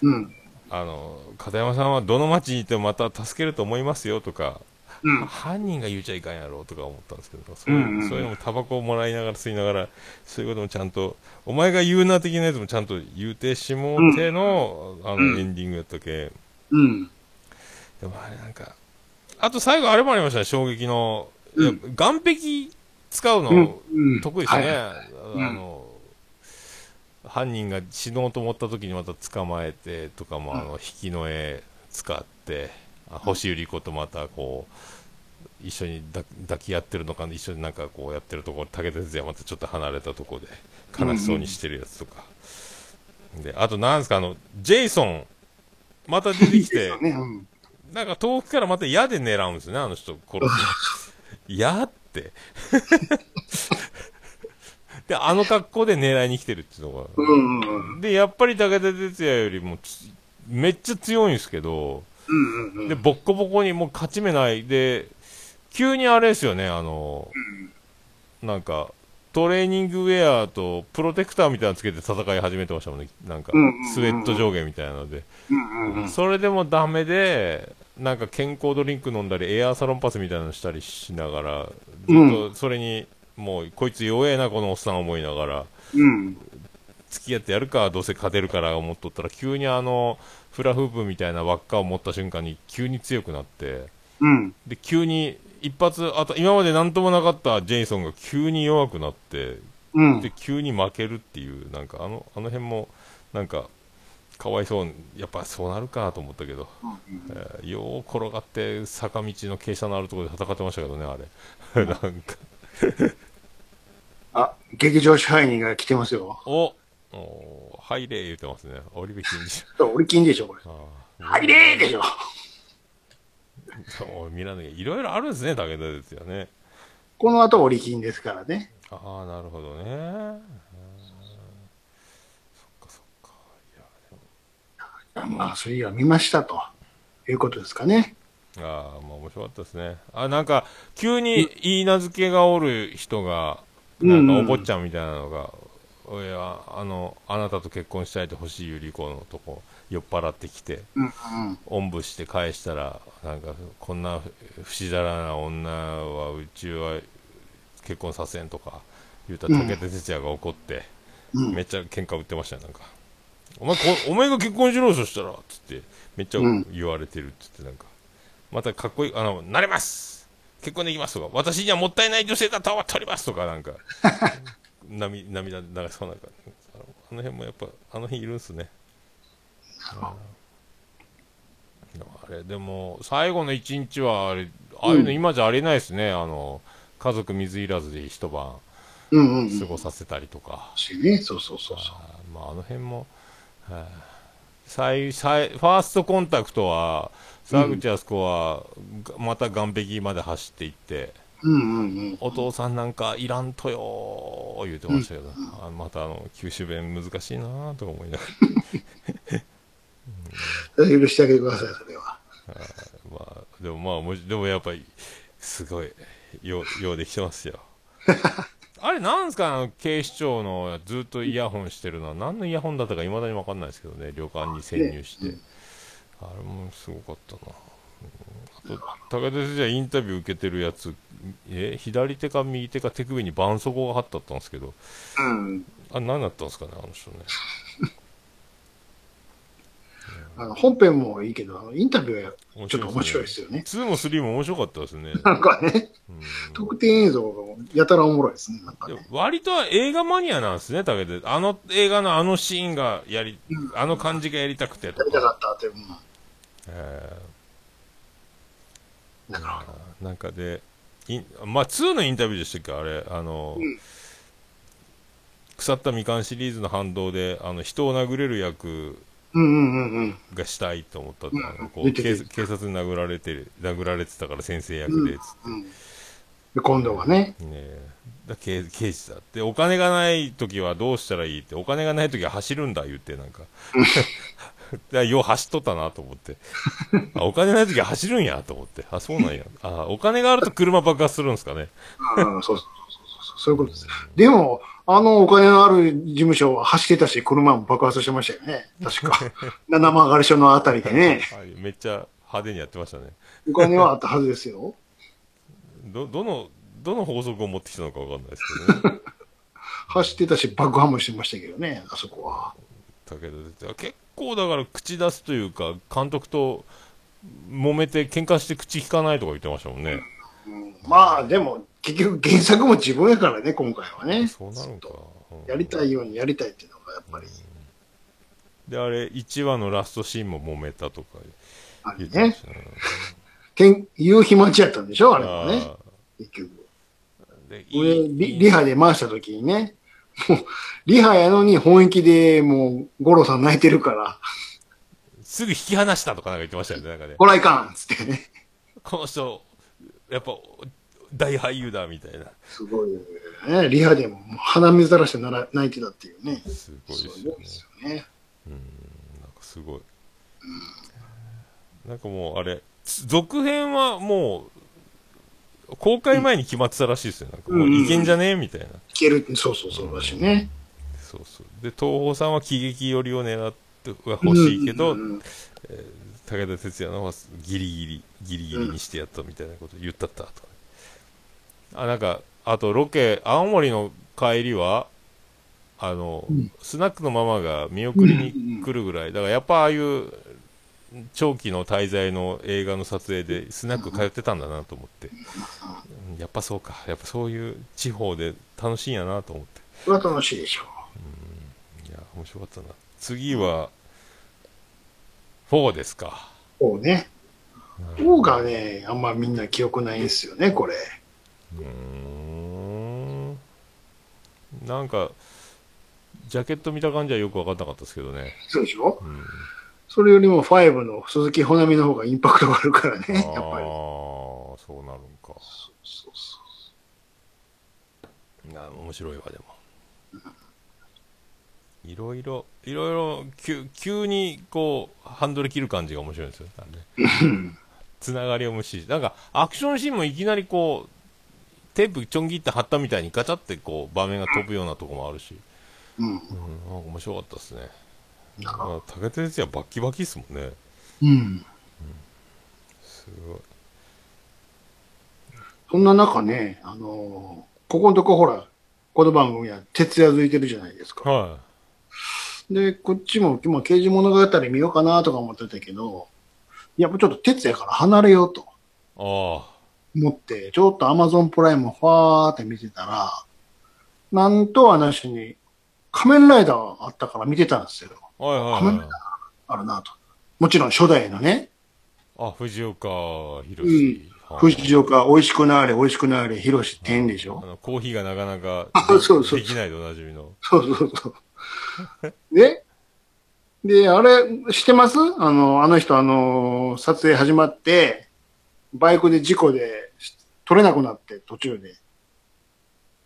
うん。あの片山さんはどの町にいてもまた助けると思いますよとかうん。犯人が言うちゃいかんやろとか思ったんですけど、そううんうんいうそういうのもタバコをもらいながら吸いながら、そういうこともちゃんと、お前が言うな的なやつもちゃんと言うてしもうての、あうん。のエンディングやったけ、うん。でもあれなんか、あと最後あれもありましたね、衝撃の、うん。岸壁使うの、うん。うん。得意ですね、はいあの、犯人が死のうと思った時にまた捕まえてとかも、うんあの引きの絵使ってあ星百合子とまたこう一緒に抱抱き合ってるのか一緒になんかこうやってるところ武田鉄矢またちょっと離れたところで悲しそうにしてるやつとか、であとなんですかあのジェイソンまた出てきてね、うん。なんか遠くからまた矢で狙うんですねあの人殺す [LAUGHS] 矢って [LAUGHS] であの格好で狙いに来てるっていうのがうんうんうん。で、やっぱり武田鉄矢よりもつめっちゃ強いんですけど、うんうんうん。で、ボッコボコにもう勝ち目ない。で、急にあれですよね、あの、なんか、トレーニングウェアとプロテクターみたいなのつけて戦い始めてましたもんね。なんかうんうんうんう、んスウェット上下みたいなので。うんうんうん。それでもダメで、なんか健康ドリンク飲んだり、エアーサロンパスみたいなのしたりしながら、ずっとそれに、もう、こいつ弱えな、このおっさん思いながら、うん。付き合ってやるか、どうせ勝てるから思っとったら、急にあの、フラフープみたいな輪っかを持った瞬間に急に強くなって、うん。で、急に一発、あと今まで何ともなかったジェイソンが急に弱くなって、うん。で、急に負けるっていう、なんかあの、あの辺も、なんか、かわいそう、やっぱそうなるかと思ったけど、えーよう転がって坂道の傾斜のあるところで戦ってましたけどね、あれ。なんか、[LAUGHS] あ、劇場支配人が来てますよ。おお入れ言ってますね。オリベキンジ。俺金でしょ、これ。入れーでしょ。[LAUGHS] そう見らなきゃいろいろあるんですね、武田ですよね。この後、折金ですからね。ああ、なるほどね。うんそっかそっか。いや、まあ、それ以外見ましたと。いうことですかね。ああ、まあ面白かったですね。あ、なんか、急に言い名付けがおる人が、なんかお坊ちゃんみたいなのが、おや、あの、あなたと結婚したいと星百合子のとこ、酔っ払ってきて、うんうん。おんぶして返したら、なんか、こんな不死だらな女は、うちは結婚させんとか、言うたら武田鉄矢が怒って、うん。めっちゃ喧嘩売ってましたよ、なんか。お前こ、お前が結婚しろよ、そしたら、つって、めっちゃうん。言われてるっつって、なんか、またかっこいい、あの、なれます!結婚できますとか、私にはもったいない女性だと思っておりますとか、なんか、[LAUGHS] 涙、涙流そうなんか、あのあの辺もやっぱ、あの辺いるんすね。あれ、でも、最後の一日は、あれ、ああいうの今じゃありえないですね、あの、家族水入らずで一晩うんうんうん。過ごさせたりとか。しね。そうそうそうそあーまあ、あの辺も、はあ最最ファーストコンタクトは、沢口靖子は、がまた岸壁まで走っていって、う。うんうんうん。お父さんなんかいらんとよー言うてましたけど、あまたあの九州弁難しいなーとか思いなが許してあげてください、それは。ら、まあ、でもまあもし、でもやっぱり、すごい、よう、ようできてますよ。[LAUGHS] あれ、なんですか、警視庁のずっとイヤホンしてるのは、何のイヤホンだったかいまだに分かんないですけどね、旅館に潜入して。あれもすごかったな。うんあと、武田先生インタビュー受けてるやつ、え、左手か右手か手首に絆創膏が貼ってあったんですけど、うん。あれ何だったんですかね、あの人ね。あの本編もいいけど、インタビューがちょっと面白いですよね。2も3も面白かったですね。なんかね、うん特典映像がやたらおもろいですね。なんかでね。割と映画マニアなんですね、武田。あの映画のあのシーンがやり、あの感じがやりたくてとやりたか。かったって、うんえなるほど。ーなんかで、インまあ2のインタビューでしたっけ、あれ。あの、うん腐ったみかんシリーズの反動で、あの、人を殴れる役うんうんうんうん。がしたいと思ったっこう警警察に殴られて、殴られてたから先生役で、つって。うん。で、今度はね、ねえ。だ刑刑事だってお金がない時はどうしたらいいってお金がない時は走るんだ言ってなんか。[LAUGHS] だよう走っとったなと思って。あお金ない時は走るんやと思って。あそうなんや。あお金があると車爆発するんですかね。うん、そうそうそうそう、そういうことです。でも、あのお金のある事務所は走ってたし、車も爆発してましたよね。確か。[LAUGHS] 七曲がり署のあたりでね。はいめっちゃ派手にやってましたねお金はあったはずですよ。ど、どの、どの法則を持ってきたのかわかんないですけどね。[LAUGHS] 走ってたし、爆破もしてましたけどね、あそこは。武田鉄矢結構だから口出すというか、監督と揉めて喧嘩して口聞かないとか言ってましたもんね。うんまあ、でも、結局原作も自分やからね、今回はね。そうなるんか。うんやりたいようにやりたいっていうのが、やっぱり、で、あれ、1話のラストシーンも揉めたとか。言ってましたね。けん夕日待ちやったんでしょあれもね。あ結局。ーでリリハで回した時にね、もう、リハやのに本域でもう、五郎さん泣いてるから、すぐ引き離したとかなんか言ってましたよね、なんかね。こらいかんっつってね。この人、やっぱ、大俳優だ、みたいな。すごいよね。リハでも鼻水垂らしてなら泣いてたっていうね。すごいですすよね。ごいですよね。なんかすごい。なんかもう、あれ、続編はもう、公開前に決まってたらしいですよ。なんかもう、いけんじゃねえみたいな。いけるそうそうそうだしね。そうそう。で、東宝さんは喜劇寄りを狙っては欲しいけど、うんうんうん武田鉄矢の方はギリギリ、ギリギリにしてやったみたいなこと言ったったとか。あ、なんか、あとロケ、青森の帰りは、あの、うんスナックのママが見送りに来るぐらい、だからやっぱああいう長期の滞在の映画の撮影でスナック通ってたんだなと思って、うんやっぱそうか、やっぱそういう地方で楽しいんやなと思って。これは楽しいでしょいや、面白かったな。次は、4ですか。う。こうね。こうがね、あんまみんな記憶ないんですよね、これ。うーん。なんか、ジャケット見た感じはよく分かんなかったですけどね。そうでしょ？うん。それよりも5の鈴木保奈美の方がインパクトがあるからね、やっぱり。ああ、そうなるんか。そうそな面白いわ、でも。いろいろ、いろいろ、急急にこう、ハンドル切る感じが面白いんですよ。[LAUGHS] つながりを無視して。なんか、アクションシーンもいきなりこう、テープちょん切って貼ったみたいにガチャってこう、場面が飛ぶようなとこもあるし。う。うん。うん、面白かったですね。あ、武田鉄矢バッキバキっすもんね。うん。すごい。そんな中ね、あのーここのとこほら、この番組は徹夜づいてるじゃないですか。はで、こっちも、今、刑事物語見ようかなとか思ってたけど、いや、もうちょっと徹夜から離れようとい。あ思って、ちょっと Amazon プライムファーって見てたら、なんとはなしに、仮面ライダーあったから見てたんですよ。あ。はいはい仮面ライはい。あるなと。もちろん初代のね、あ、藤岡弘、うんはい藤岡、美味しくなーれ、美味しくなーれ、広し天でしょ？あの、コーヒーがなかなかあそうそうそうできないでおなじみの。そうそうそう。で、[LAUGHS] で、あれ、知ってます？あの、あの人、あの、撮影始まって、バイクで事故で撮れなくなって、途中で。へ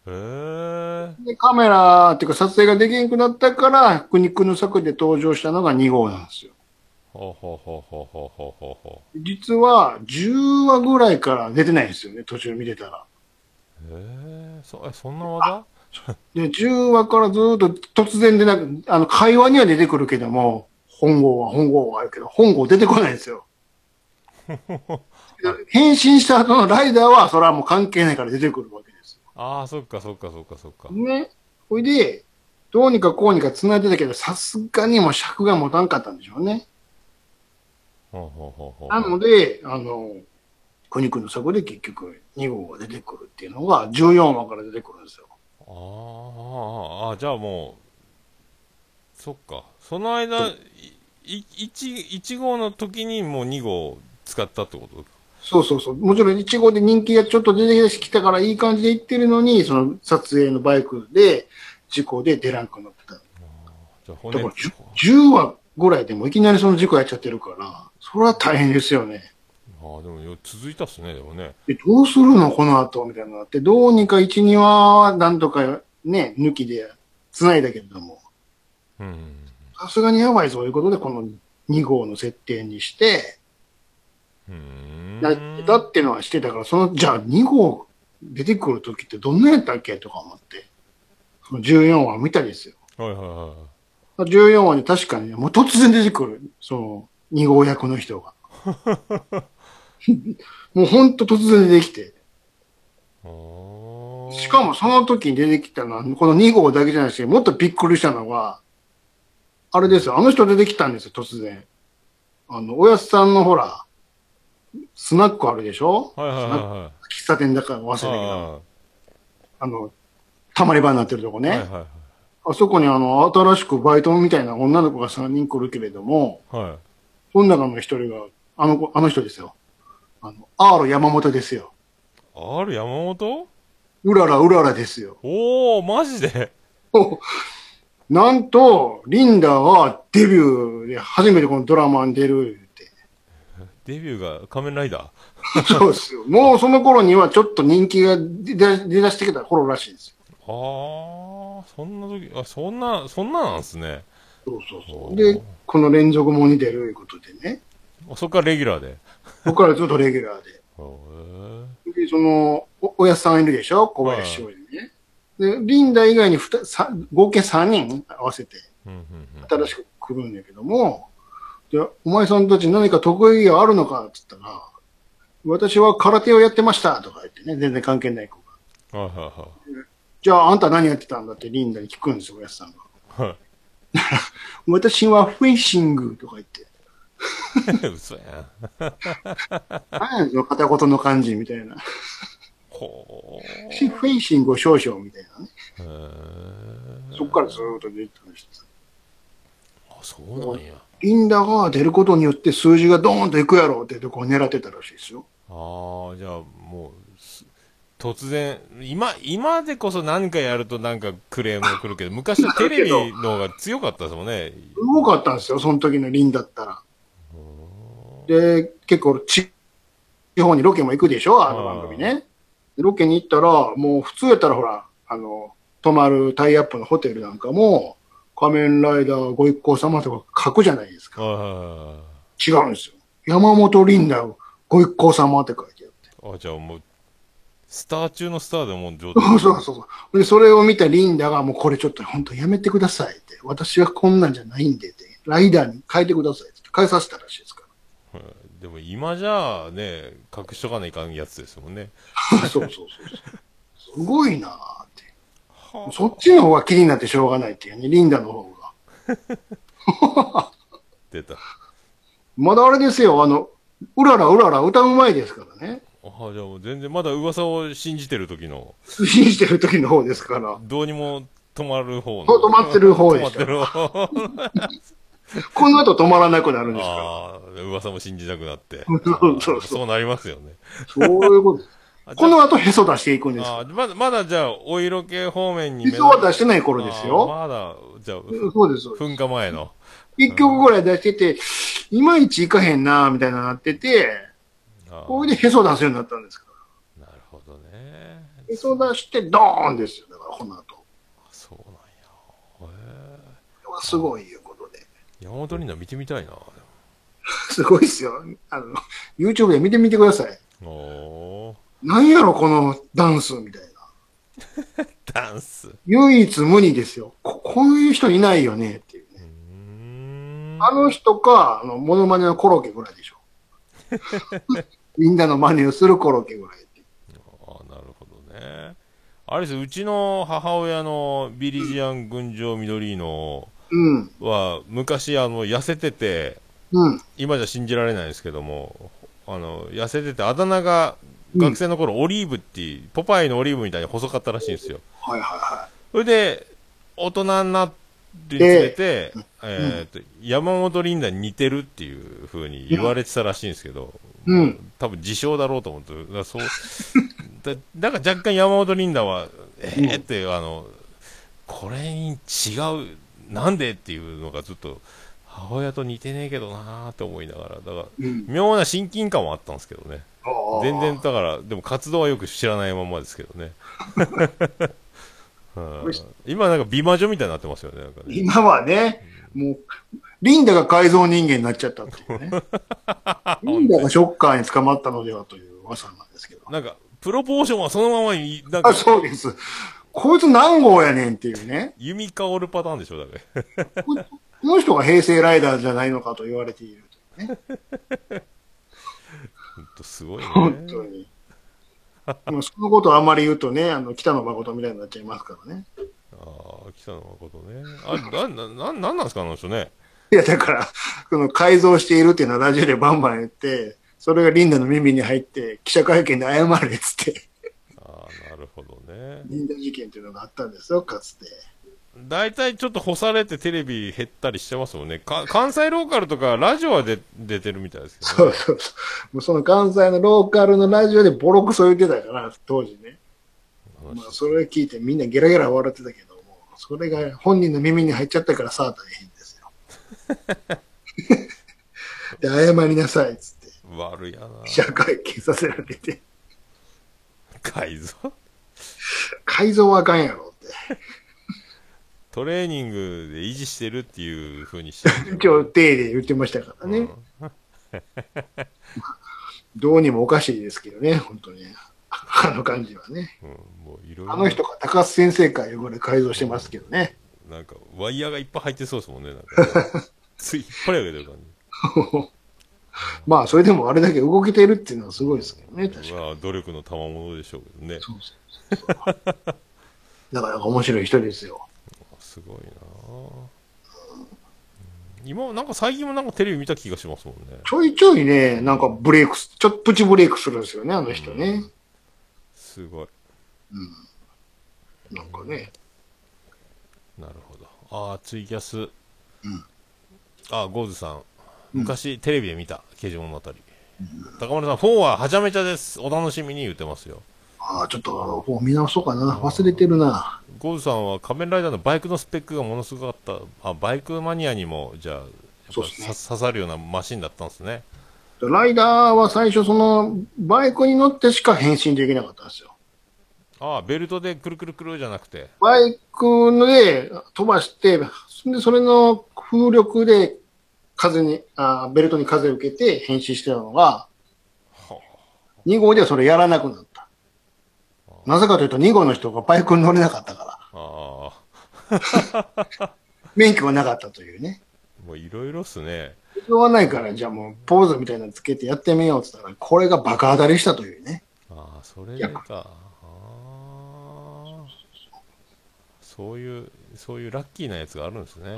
え。で、カメラっていうか撮影ができなくなったから、苦肉の策で登場したのが2号なんですよ。ほうほうほうほうほうほうほうほ実は、10話ぐらいから出てないんですよね、途中見てたら。う。へえ。そ、え、そんな技？で、10話からずーっと突然でなく、あの、会話には出てくるけども、本号は本号はあるけど、本号出てこないんですよ。[LAUGHS] 変身した後のライダーは、それはもう関係ないから出てくるわけですああ、そっかそっかそっかそっかよ。。ね。ほいで、どうにかこうにか繋いでたけど、さすがにもう尺が持たんかったんでしょうね。ほうほうほうほう。なので、あの、苦肉の策で結局2号が出てくるっていうのが14話から出てくるんですよ。あーあじゃあもう、そっか。その間、いい1、1号の時にもう2号使ったってこと？そうそうそう。もちろん1号で人気がちょっと出てきたからいい感じでいってるのに、その撮影のバイクで事故で出らんくなった。だから 10, 10話ぐらいでもいきなりその事故やっちゃってるから、それは大変ですよね。ああ、でもよ続いたっすね、でもね。で、どうするのこの後みたいなのがあって、どうにか1、2話はなんとかね、抜きで繋いだけれども、うん。さすがにやばいぞということで、この2号の設定にして、うーん。なってのはしてたから、その、じゃあ2号出てくるときってどんなやったっけとか思って、その14話見たですよ。はいはいはい。14話に確かに、もう突然出てくる、その、2号役の人が。[LAUGHS] もうほんと突然出てきて、しかもその時に出てきたのは、この2号だけじゃなくて、もっとびっくりしたのは、あれですよ、あの人出てきたんですよ、突然。あの、おやすさんのほら、スナックあるでしょ？はいはいはいはい。喫茶店だから忘れたけど、ああの、たまり場になってるとこね。あはいはいあそこにあの、新しくバイトみたいな女の子が3人来るけれども、はい。はい。その中の一人が、あの子、あの人ですよ。あの、アーロ山本ですよ。R 山本？うららうららですよ。おー、マジで？なんと、リンダはデビューで初めてこのドラマに出る。デビューが仮面ライダ [LAUGHS] そうですよ。もうその頃にはちょっと人気が出だしてきた頃らしいですよ。ー。ああ、そんな時、あ、そんな、そんななんすね。そうそうそう。で、この連続もに出るいうことでね。あそっからレギュラーで？そこからずっとレギュラーで。[LAUGHS] で、その、お、おやすさんいるでしょ？小林翔也ね。で、リンダ以外にふたさ合計3人合わせて新しく来るんだけども、で、お前さんたち何か得意があるのかって言ったら、私は空手をやってましたとか言ってね、全然関係ない子が。うん。はいはじゃああんた何やってたんだってリンダに聞くんですよ、おやすさんが。いはい。[LAUGHS] 私はフェンシングとか言って。はい。嘘やん。[LAUGHS] 何やその片言の感じみたいな。ほフェンシングを少々みたいなね。そこからずーっと出てたんです。あ、そうなんや。リンダが出ることによって数字がドーンといくやろうってとこを狙ってたらしいですよ。ああ、じゃあもうす、突然、今、今でこそ何かやるとなんかクレームが来るけど、昔はテレビの方が強かったですもんね。すごかったんですよ、その時のリンだったら。で、結構地方にロケも行くでしょ、あの番組ね。でロケに行ったら、もう普通やったらほら、あの、泊まるタイアップのホテルなんかも、仮面ライダーご一行様とか書くじゃないですか。あ違うんですよ。山本リンダご一行様って書いてあって。あ、じゃあもう、スター中のスターでもう状そうそうそうそう。で、それを見たリンダがもうこれちょっと本当やめてくださいって。私はこんなんじゃないんでって。ライダーに変えてくださいって。変えさせたらしいですかでも今じゃあね、隠しとかないかんやつですもんね。ら。[LAUGHS] そうそうそうそう。すごいなーって。そっちの方が気になってしょうがないっていうね、リンダの方が。[LAUGHS] 出た。まだあれですよ、あの、うららうらら歌うまいですからね。あじゃあもう全然まだ噂を信じてる時の、信じてる時の方ですから。どうにも止まる方の。止まってる方でした止まってる方。この後止まらなくなるんですから。ああ、噂も信じなくなって。そうそうそうそうなりますよね。そういうことです。あこの後へそ出していくんですあーまだ、まだじゃあ、お色気方面にへそは出してない頃ですよ。まだ、じゃあ、そうです。噴火前の。一曲ぐらい出してて、いまいちいかへんなみたいななってて、これでへそ出すようになったんですから。なるほどね。へそ出してドーンですよ。だからこの後。そうなんや。へこれはすごいいうことで。え。山本里奈見てみたいな。[LAUGHS] すごいですよ。あの、YouTube で見てみてください。おー。なんやろ、このダンスみたいな。[LAUGHS] ダンス。う唯一無二ですよ。ここういう人いないよねっていうね。あの人か、あの、モノマネのコロッケぐらいでしょ。[LAUGHS] みんなの真似をするコロッケぐらいって。ああ、なるほどね。あれですうちの母親のビリジアン群青緑のうん。は、昔あの、痩せてて、うん。今じゃ信じられないですけども、あの、痩せてて、あだ名が、学生の頃、オリーブっていう、ポパイのオリーブみたいに細かったらしいんですよ。はいはいはそれで、大人になるにつれて、えーっと、山本リンダに似てるっていう風に言われてたらしいんですけど、うん。多分自称だろうと思って、だそう、[LAUGHS] だだから若干山本リンダは、えーって、あの、これに違う、なんでっていうのがずっと、母親と似てねえけどなーって思いながら、だから、うん。妙な親近感はあったんですけどね。全然、だから、でも活動はよく知らないままですけどね。[LAUGHS] うん今なんか美魔女みたいになってますよね。なんかね今はね、もう、リンダが改造人間になっちゃったっていうね。[LAUGHS] リンダがショッカーに捕まったのではという噂なんですけど。なんか、プロポーションはそのままに、なんかあ、、そうです。こいつ何号やねんっていうね。弓香るパターンでしょ、だから。ここの人が平成ライダーじゃないのかと言われているというね。[LAUGHS] ほんとすごいね。本当に。もうそのことをあんまり言うとね、あの、北野誠みたいになっちゃいますからね。ああ、北野誠ね。あ、な、な、な、なんなんですか、あの人ね。いや、だから、この改造しているっていうのはラジオでバンバン言って、それがリンダの耳に入って、記者会見で謝れっつって、ああ、なるほどね。リンダ事件っていうのがあったんですよ、かつて。大体ちょっと干されてテレビ減ったりしてますもんね。か関西ローカルとかラジオはで出てるみたいですけど、ね。そうそうそう。もうその関西のローカルのラジオでボロクソ言ってたから、当時ね。まあ、それを聞いてみんなゲラゲラ笑ってたけども、それが本人の耳に入っちゃったからさあ大変ですよ。[LAUGHS] で、謝りなさいっつって、悪いやな。記者会見させられて、[LAUGHS] 改造？改造はあかんやろって。トレーニングで維持してるっていう風にしてる一応、手で言ってましたからね。[LAUGHS] どうにもおかしいですけどね、本当に。あの感じはね。うん、もういろいろ。あの人が高須先生会呼ばれ改造してますけどね。なんか、ワイヤーがいっぱい入ってそうですもんね。なんか、[LAUGHS] つい引っ張り上げてる感じ。[LAUGHS] まあ、それでもあれだけ動けてるっていうのはすごいですけどね、確かに。まあ、努力の賜物でしょうけどね。そうそうそう。だから面白い人ですよ。すごいなうん今、なんか最近もなんかテレビ見た気がしますもんね。ちょいちょいね、なんかブレイクす、ちょっとプチブレイクするんですよね、あの人ね。すごい。なんかね。なるほど。ああ、ツイキャス。うんああ、ゴーズさん。昔、テレビで見た、刑事物語。高丸さん、4ははちゃめちゃです。お楽しみに言ってますよ。ああ、ちょっと、もう見直そうかな。忘れてるな。ゴーズさんは仮面ライダーのバイクのスペックがものすごかった。あ、バイクマニアにも、じゃあ、ねさ刺さるようなマシンだったんですね。ライダーは最初その、バイクに乗ってしか変身できなかったんですよ。ああ、ベルトでくるくるくるじゃなくて。バイクで飛ばして、でそれの風力で風に、あベルトに風を受けて変身してたのが、は2号ではそれやらなくなった。なぜかというと2号の人がバイクに乗れなかったから、あ、ああ、免許がなかったというね。もういろいろっすね。必要はないから、じゃあもうポーズみたいなのつけてやってみようって言ったら、これがバカ当たりしたというね。ああ、それでか。ああ。そういう、そういうラッキーなやつがあるんですね。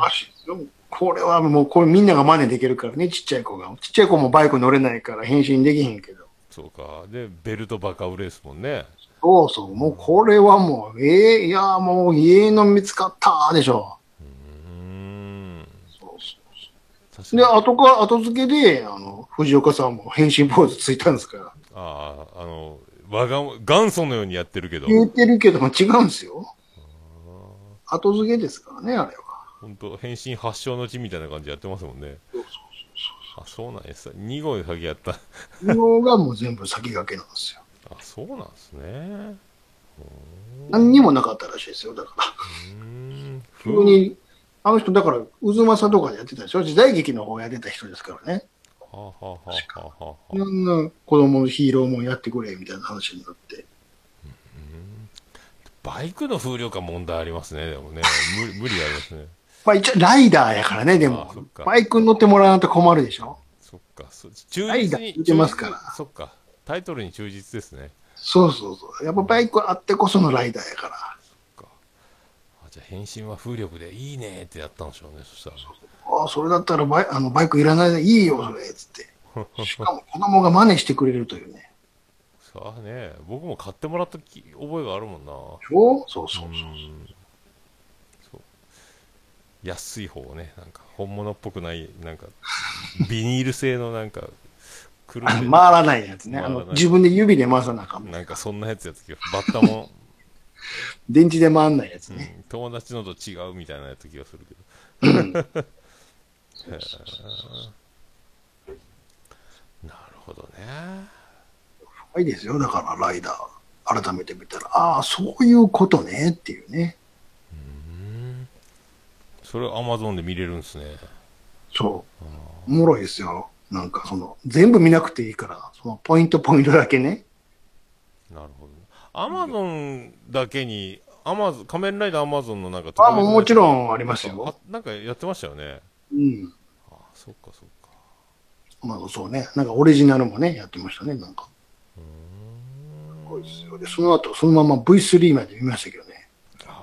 これはもう、これみんなが真似できるからね、ちっちゃい子が。ちっちゃい子もバイク乗れないから変身できへんけど。そうか。で、ベルトバカ売れですもんね。そうそう、もうこれはもう、ええいや、もう家の見つかったでしょ。うーん。そうそう確かにで、後か、後付けで、あの、藤岡さんも変身ポーズついたんですから。ああ、あの、我が、元祖のようにやってるけど、言ってるけども違うんですよ。後付けですからね、あれは。本当変身発祥の地みたいな感じでやってますもんね。そうあ、そうなんです。2号で先やった。そう。のがもう全部先駆けなんですよ。あ、そうなんですね。何にもなかったらしいですよ、だから。うーん。急に、あの人、だから、渦政とかでやってたでしょ？時代劇の方やってた人ですからね。はあ、はあはあはあんな子供のヒーローもやってくれ、みたいな話になって。バイクの風量感問題ありますね、でもね。無理、[LAUGHS] 無理ありますね。まあ一応、ライダーやからね、でもバイクに乗ってもらわないと困るでしょ？そっか。そ忠愛実に。が出てますからそっか。タイトルに忠実ですね。そうそうそう。やっぱバイクあってこそのライダーやから。あじゃあ変身は風力でいいねってやったんでしょうね、そしたらね。ああ、それだったらバイあのバイクいらないでいいよ、[LAUGHS] それ、つって。しかも子供が真似してくれるというね。さあね、僕も買ってもらったき覚えがあるもんな。そうそうそう。んそう安い方をね、なんか本物っぽくない、なんかビニール製のなんか、回らないやつね。あの、自分で指で回さなあかん。なんかそんなやつやつけど、バッタも、[LAUGHS] 電池で回んないやつうね。ん、友達のと違うみたいなやつ気がするけど。[LAUGHS] なるほどね。いいですよ。だから、ライダー。改めて見たら、ああ、そういうことね、っていうね。うん。それアマゾンで見れるんですね。そう。おもろいですよ。なんかその、全部見なくていいから、そのポイントポイントだけね。なるほど。アマゾンだけに、アマゾン、仮面ライダーアマゾンのなんかあもうもちろんんありますよ。なんかやってましたよね。うん。あ、そっかそっか。まあそうね。なんかオリジナルもね、やってましたね、なんか。ごいですよ。で、その後、そのまま V3 まで見ましたけどね。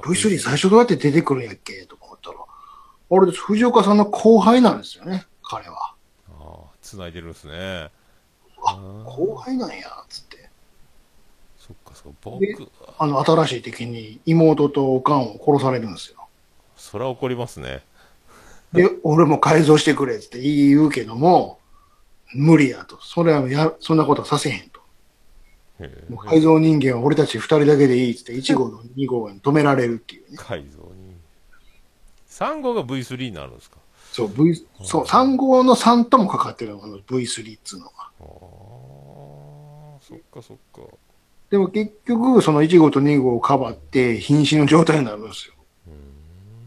V3 最初どうやって出てくるんやっけ？とか思ったら、あれです、藤岡さんの後輩なんですよね、彼は。繋いでるんですね。あ、後輩なんや、つって。そっかそっか。で僕、あの、新しい敵に妹とおかんを殺されるんですよ。それは怒りますね。で、俺も改造してくれって言うけども、無理やと。それはや、そんなことはさせへんと。改造人間は俺たち二人だけでいいっつって、1号と2号に止められるっていうね。改造に。3号が V3 になるんですか？そう、V、そう、3号の3ともかかってるの、あの V3 っつうのが。ああ、そっかそっか。でも結局、その1号と2号をかばって、瀕死の状態になるんですよ。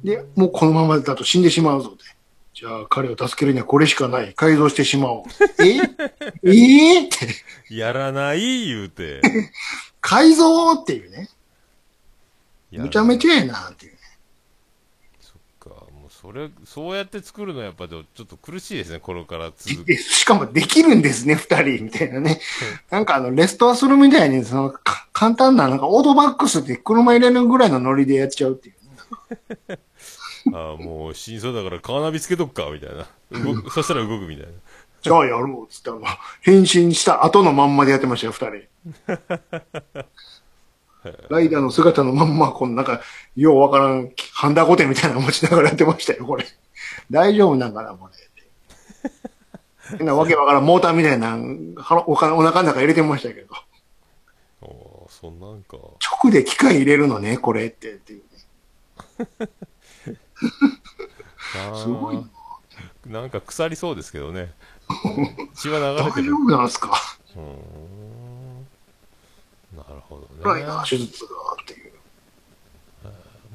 で、もうこのままだと死んでしまうぞって。じゃあ彼を助けるにはこれしかない。改造してしまおう。[LAUGHS] え？え？えって、やらない言うて。[LAUGHS] 改造っていうね。むちゃめちゃやなっていうそれ、そうやって作るのはやっぱでもちょっと苦しいですね、これから続く。でしかもできるんですね、二人、みたいなね。[LAUGHS] なんかあの、レストアするみたいに、その、か簡単な、なんかオートバックスって車入れるぐらいのノリでやっちゃうっていうね。[LAUGHS] ああ、もう死にそうだからカーナビつけとくか、みたいな。動く、そしたら動くみたいな。じゃあやろうっつったら、変身した後のまんまでやってましたよ、二人。[LAUGHS] ライダーの姿のまんま、このなんか、ようわからん、ハンダゴテみたいなの持ちながらやってましたよ、これ。[LAUGHS] 大丈夫なんかな、これ。変なわけわからん、モーターみたいな、腹お金お腹の中入れてましたけど。おーそんなんか。直で機械入れるのね、これって、っていうね。[LAUGHS] すごいな。なんか腐りそうですけどね。血は流れてる大丈。夫なんすか？うーんなるほどね。ライダー手術がっていう。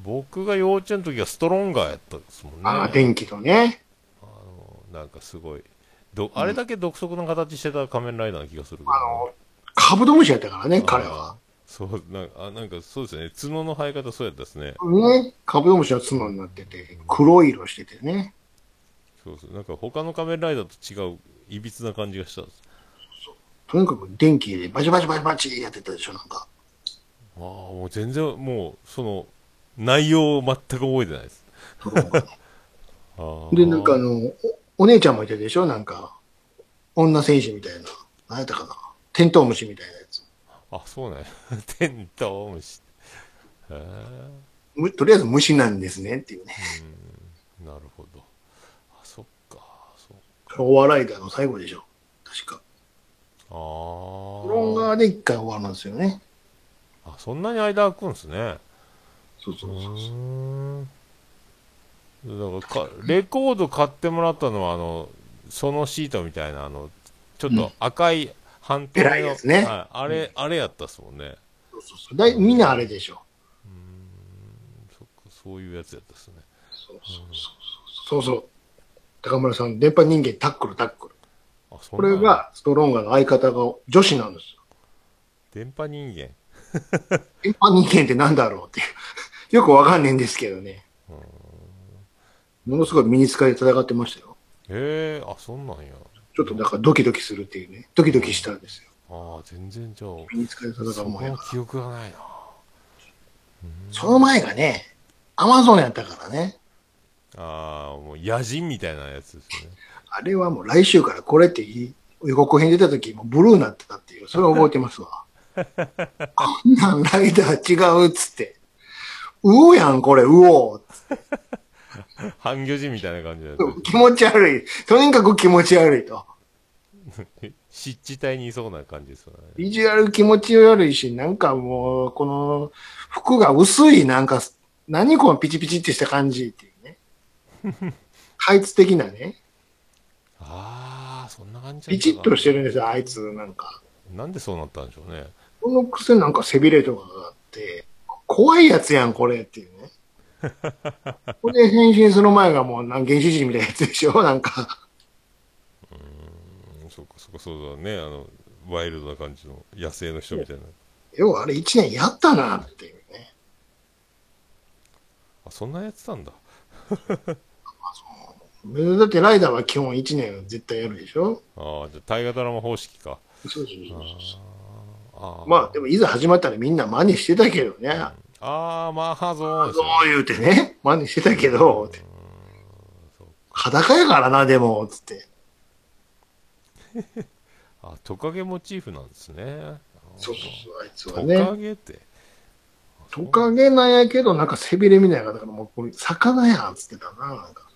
僕が幼稚園の時はストロンガーやったですもんね。ああ、電気とね。なんかすごい。ど、あれだけ独特の形してた仮面ライダーな気がするけど。あの、カブトムシやったからね、彼は。そう、なんか、あなんかそうですね。角の生え方そうやったですね。ね、カブトムシは角になってて、黒い色しててね。そうそう。なんか他の仮面ライダーと違う、いびつな感じがしたんです。とにかく電気でバチバチバチバチやってたでしょ、なんか。ああ、もう全然、もう、その、内容を全く覚えてないです。で、なんかあの、おお姉ちゃんもいたでしょ、なんか。女戦士みたいな。何やったかな。テントウムシみたいなやつ。あ、そうね。[LAUGHS] テントウムシ。へえ、むとりあえず虫なんですねっていうね。なるほど。あ、そっか、そう。お笑いだの最後でしょ。確か。で一回終わるんですよね。あ。そんなに間空くんですね。そうそううそうそう。ーん。だからか、レコード買ってもらったのは、あの、そのシートみたいな、あの、ちょっと赤い半透明の、偉いやつねはい、あれ、あれやったっすもんね。そうそうそうだいみんなあれでしょ。そっか、そういうやつやったっすね。そうそうそうそう。そうそう。高村さん、電波人間タックルタックル。あ、そんこれがストロンガーの相方が女子なんですよ。電波人間。電波人間ってなんだろうって。[LAUGHS] よくわかんねえんですけどね。ものすごいミニスカで戦ってましたよ。へえ、あ、そんなんや。ちょっとだからドキドキするっていうね。ドキドキしたんですよ。ああ、全然じゃあ、ミニスカで戦そうこもんや記憶がないな。その前がね、アマゾンやったからね。ああ、もう野人みたいなやつですね。あれはもう来週からこれっていい予告編出た時もブルーになってたっていう、それは覚えてますわ。こんなんライダー違うっつって。うおやん、これ、うお。半魚人みたいな感じだ。気持ち悪い。とにかく気持ち悪いと。[LAUGHS] 湿地帯にいそうな感じですよね。ビジュアル気持ち悪いし、なんかもう、この、服が薄い、なんか、何このピチピチってした感じっていうね。[LAUGHS] ハイツ的なね。ああ、そんな感じピチッとしてる。るんですよ、あいつ、なんか。なんでそうなったんでしょうね。このくせなんか背びれとかがあって、怖いやつやん、これっていうね。[LAUGHS] これで変身する前がもう、なん原始人みたいなやつでしょ？[LAUGHS] なんか。うん、そっかそっか、そうだね。あの、ワイルドな感じの野生の人みたいな。要はあれ一年やったなっていうね。あ、そんなやってたんだ。[LAUGHS] だってライダーは基本一年絶対やるでしょ？ああ、じゃあ大河ドラマ方式か。そうそうそうそう。まあ、でもいざ始まったらみんな真似してたけどね。ああ、マーハゾーンですそねう言うてね、真似してたけど、裸やからな、でも、つって。[LAUGHS] あ、トカゲモチーフなんですね。そうそうそう、あいつトはね。カゲって。トカゲなんやけど、なんか背びれみたいな、だからもうこれ、魚やん、つってたな、なんか。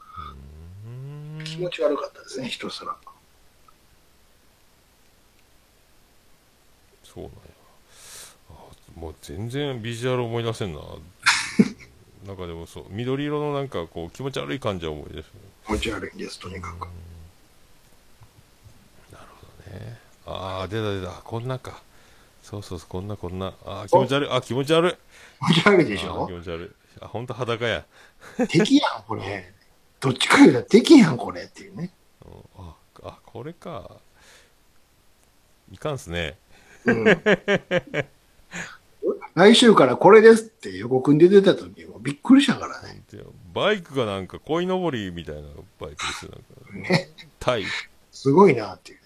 気持ち悪かったですね、人すら。そうなんや。あもう全然ビジュアル思い出せんな。[LAUGHS] なんかでもそう、緑色のなんかこう気持ち悪い感じは思い出す気持ち悪いんです、とにかく。ね。ああ、出た出た。こんなか。そうそうそう、こんなこんな。ああ、気持ち悪い。あ、気持ち悪い。気持ち悪いでしょ？気持ち悪い。あ、ほんと裸や。敵やん、これ。どっちか言うたら敵やん、これっていうね。うんあ、あ、これか。いかんすね。うん。来週からこれですって予告に出てた時もびっくりしたからね。でバイクがなんか鯉のぼりみたいなバイクですよ。なんかね。タイ。すごいなっていう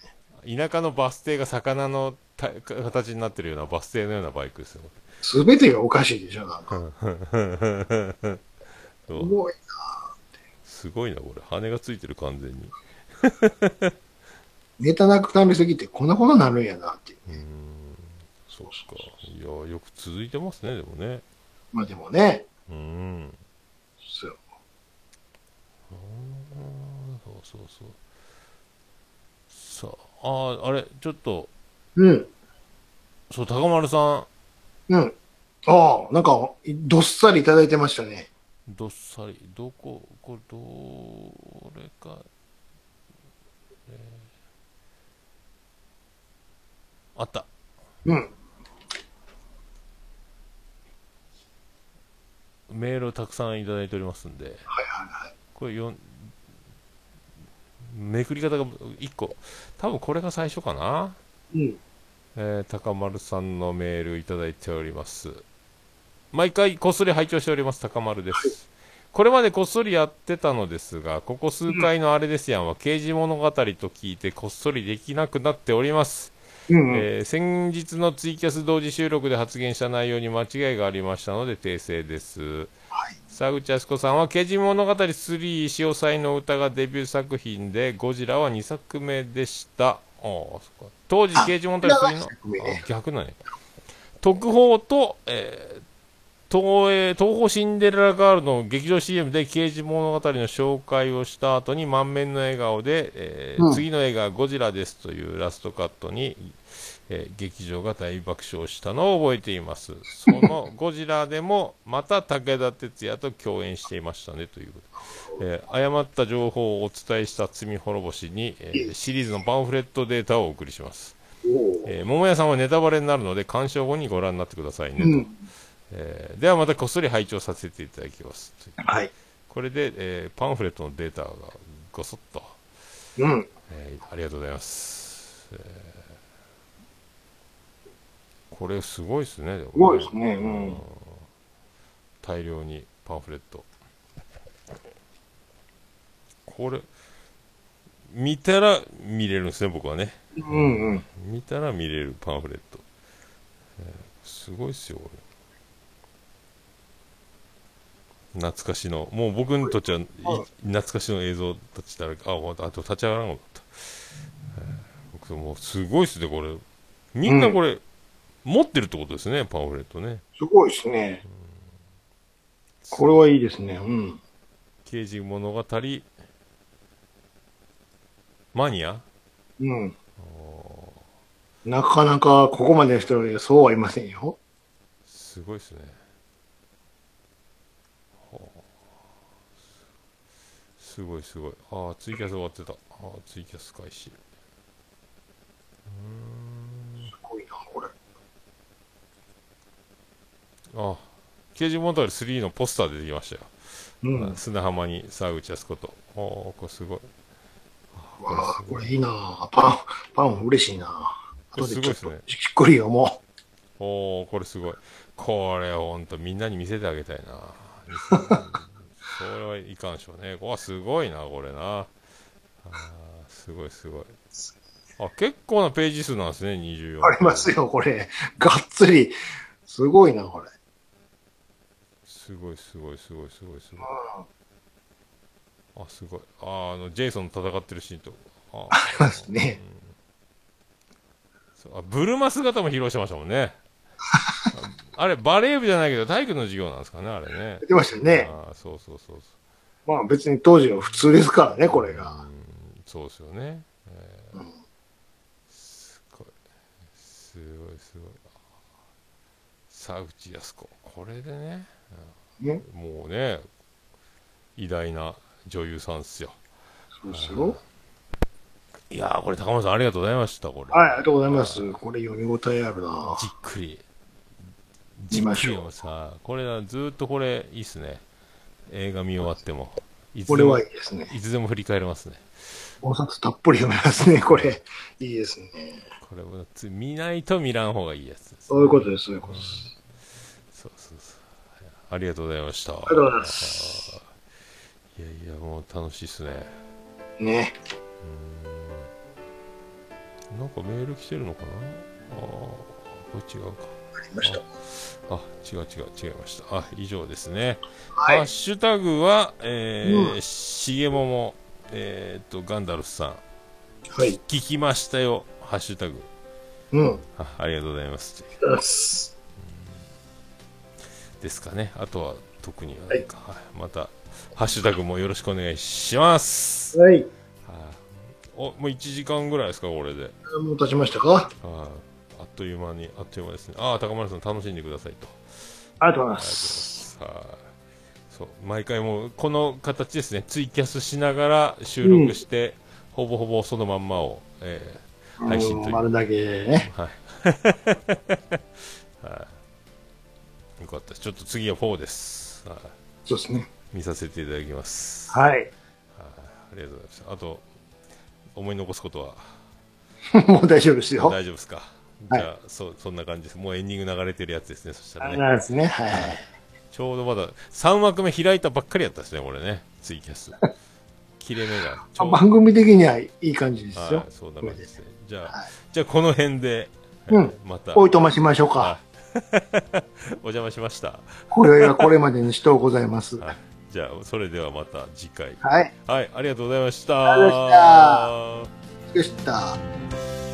ね。田舎のバス停が魚のた形になってるようなバス停のようなバイクですよ。すべてがおかしいでしょ、なんか。[LAUGHS] すごい。すごいな、これ。羽がついてる、完全に。[LAUGHS] ネタなくなりすぎてこんなことになるんやなっていう。うーん。そうか。いや、よく続いてますね、でもね。まあでもね、うーん。そうそうそうそう。さあ、あーあれ、ちょっと、うん。そう、高丸さうん。ああ、なんか、どっさりいただいてましたね。ん、どっさり、どこ、これ、どれか、えーあった。うん。メールをたくさんいただいておりますんで、はいはいはい。これよん、めくり方が1個、多分これが最初かな。うん。えー高丸さんのメールいただいております。毎回こっそり拝聴しております、高丸です。これまでこっそりやってたのですが、ここ数回のあれですやんは、刑事物語と聞いてこっそりできなくなっております。うん、うん。えー先日のツイキャス同時収録で発言した内容に間違いがありましたので訂正です。はい。沢口靖子さんは、刑事物語3潮祭の歌がデビュー作品で、ゴジラは2作目でした。ああそっか当時、刑事物語3の？逆なんや。特報と、えー東映東宝シンデレラガールの劇場 CM で刑事物語の紹介をした後に満面の笑顔で、えーうん次の映画はゴジラですというラストカットに、えー劇場が大爆笑したのを覚えています。その [LAUGHS] ゴジラでもまた武田鉄矢と共演していましたねということで、えー誤った情報をお伝えした罪滅ぼしに、えーシリーズのパンフレットデータをお送りします。えー桃屋さんはネタバレになるので鑑賞後にご覧になってくださいねと、うん。えーではまたこっそり拝聴させていただきますというはい。これで、えーパンフレットのデータがごそっと、うん。えーありがとうございます、えーこれすごいですねすごいですね。うん。大量にパンフレットこれ見たら見れるんですね僕はねうんうん。見たら見れるパンフレット、えーすごいっすよこれ懐かしのもう僕にとってはい懐かしの映像としたらああと立ち上がらなかった、えー僕もうすごいっすねこれみんなこれ、持ってるってことですねパンフレットねすごいですね。これはいいですね。うん。刑事物語マニア？うん。なかなかここまでの人でそうはいませんよ。すごいですね。はあすごいすごい。ああ、ツイキャス終わってた。ああ、ツイキャス開始。すごいな、これ。ああ、刑事物語3のポスター出てきましたよ。うん。砂浜に沢口靖子と。ああ、これすごい。わあ、これいいな。パン、パン嬉しいな。後ですごいですねじっくり読もおおこれすごい。これほんとみんなに見せてあげたいな。[LAUGHS] それはいかんでしょうね。これすごいな、これな。あーすごいすごい。あ、結構なページ数なんですね、24。ありますよ、これ。がっつり。すごいな、これ。すごい、すごい、すごい、すごい、すごい。あ、すごい。あ、あの、ジェイソンと戦ってるシーンと。あありますね。そうあブルマ姿も披露してましたもんね。あれ、バレー部じゃないけど、体育の授業なんですかね、あれね。出てましたね。ああそうそうそうまあ別に当時は普通ですからね、これ。が。うんそうですよね。えーすごい。すごい、すごい。沢口靖子。これでね、ね。もうね、偉大な女優さんっすよ。そうですよ。いやー、これ高村さんありがとうございました、これ。はい、ありがとうございます。これ読み応えあるなじっくり。じっくり見ましょうもさ、これはずーっとこれいいっすね。映画見終わっても。いつこれでもはいいですね。いつでも振り返れますね。お札たっぷり読めますね、これ。いいですね。これもつ見ないと見らん方がいいやつです。そういうことです、そういうことです。そうそうそう。ありがとうございました。ありがとうございます。いやいや、もう楽しいっすね。ね。なんかメール来てるのかな？ああ、これ違うか。ありました。あ、違う違う、違いました。あ、以上ですね。はいハッシュタグは、えーうんしげもも、えーっと、ガンダルスさん。はい。聞きましたよ。ハッシュタグ。うん。あありがとうございます。です。ですかね。あとは特にか。はいまた、ハッシュタグもよろしくお願いします。はい。はいお、もう1時間ぐらいですか、これで。もう経ちましたか？はいあっという間に、あっという間ですね。ああ、高丸さん楽しんでくださいと。ありがとうございます。はい。そう、毎回もう、この形ですね。ツイキャスしながら収録して、ほぼほぼそのまんまを、えー配信というう。ん丸だけね。はい。[LAUGHS] はい。よかったです。ちょっと次は4です。はい。そうですね。見させていただきます。はい。ありがとうございました。あと、思い残すことは？[LAUGHS] もう大丈夫ですよ。大丈夫ですか？はいじゃあ、そう、そんな感じです。もうエンディング流れてるやつですね。そしたらね。ですね。はい。ちょうどまだ3枠目開いたばっかりやったですね、これね。ツイキャス。[LAUGHS] 切れ目がちょうど。番組的にはいい感じですよはい、。そんな感じですね。じゃあ、はいじゃあこの辺で、うんえーまた、おいとましましょうか。[LAUGHS] お邪魔しました。これはこれまでにしとうございます。はい、じゃあ、それではまた次回。はい。はい、ありがとうございました。ありがとうございましたでした。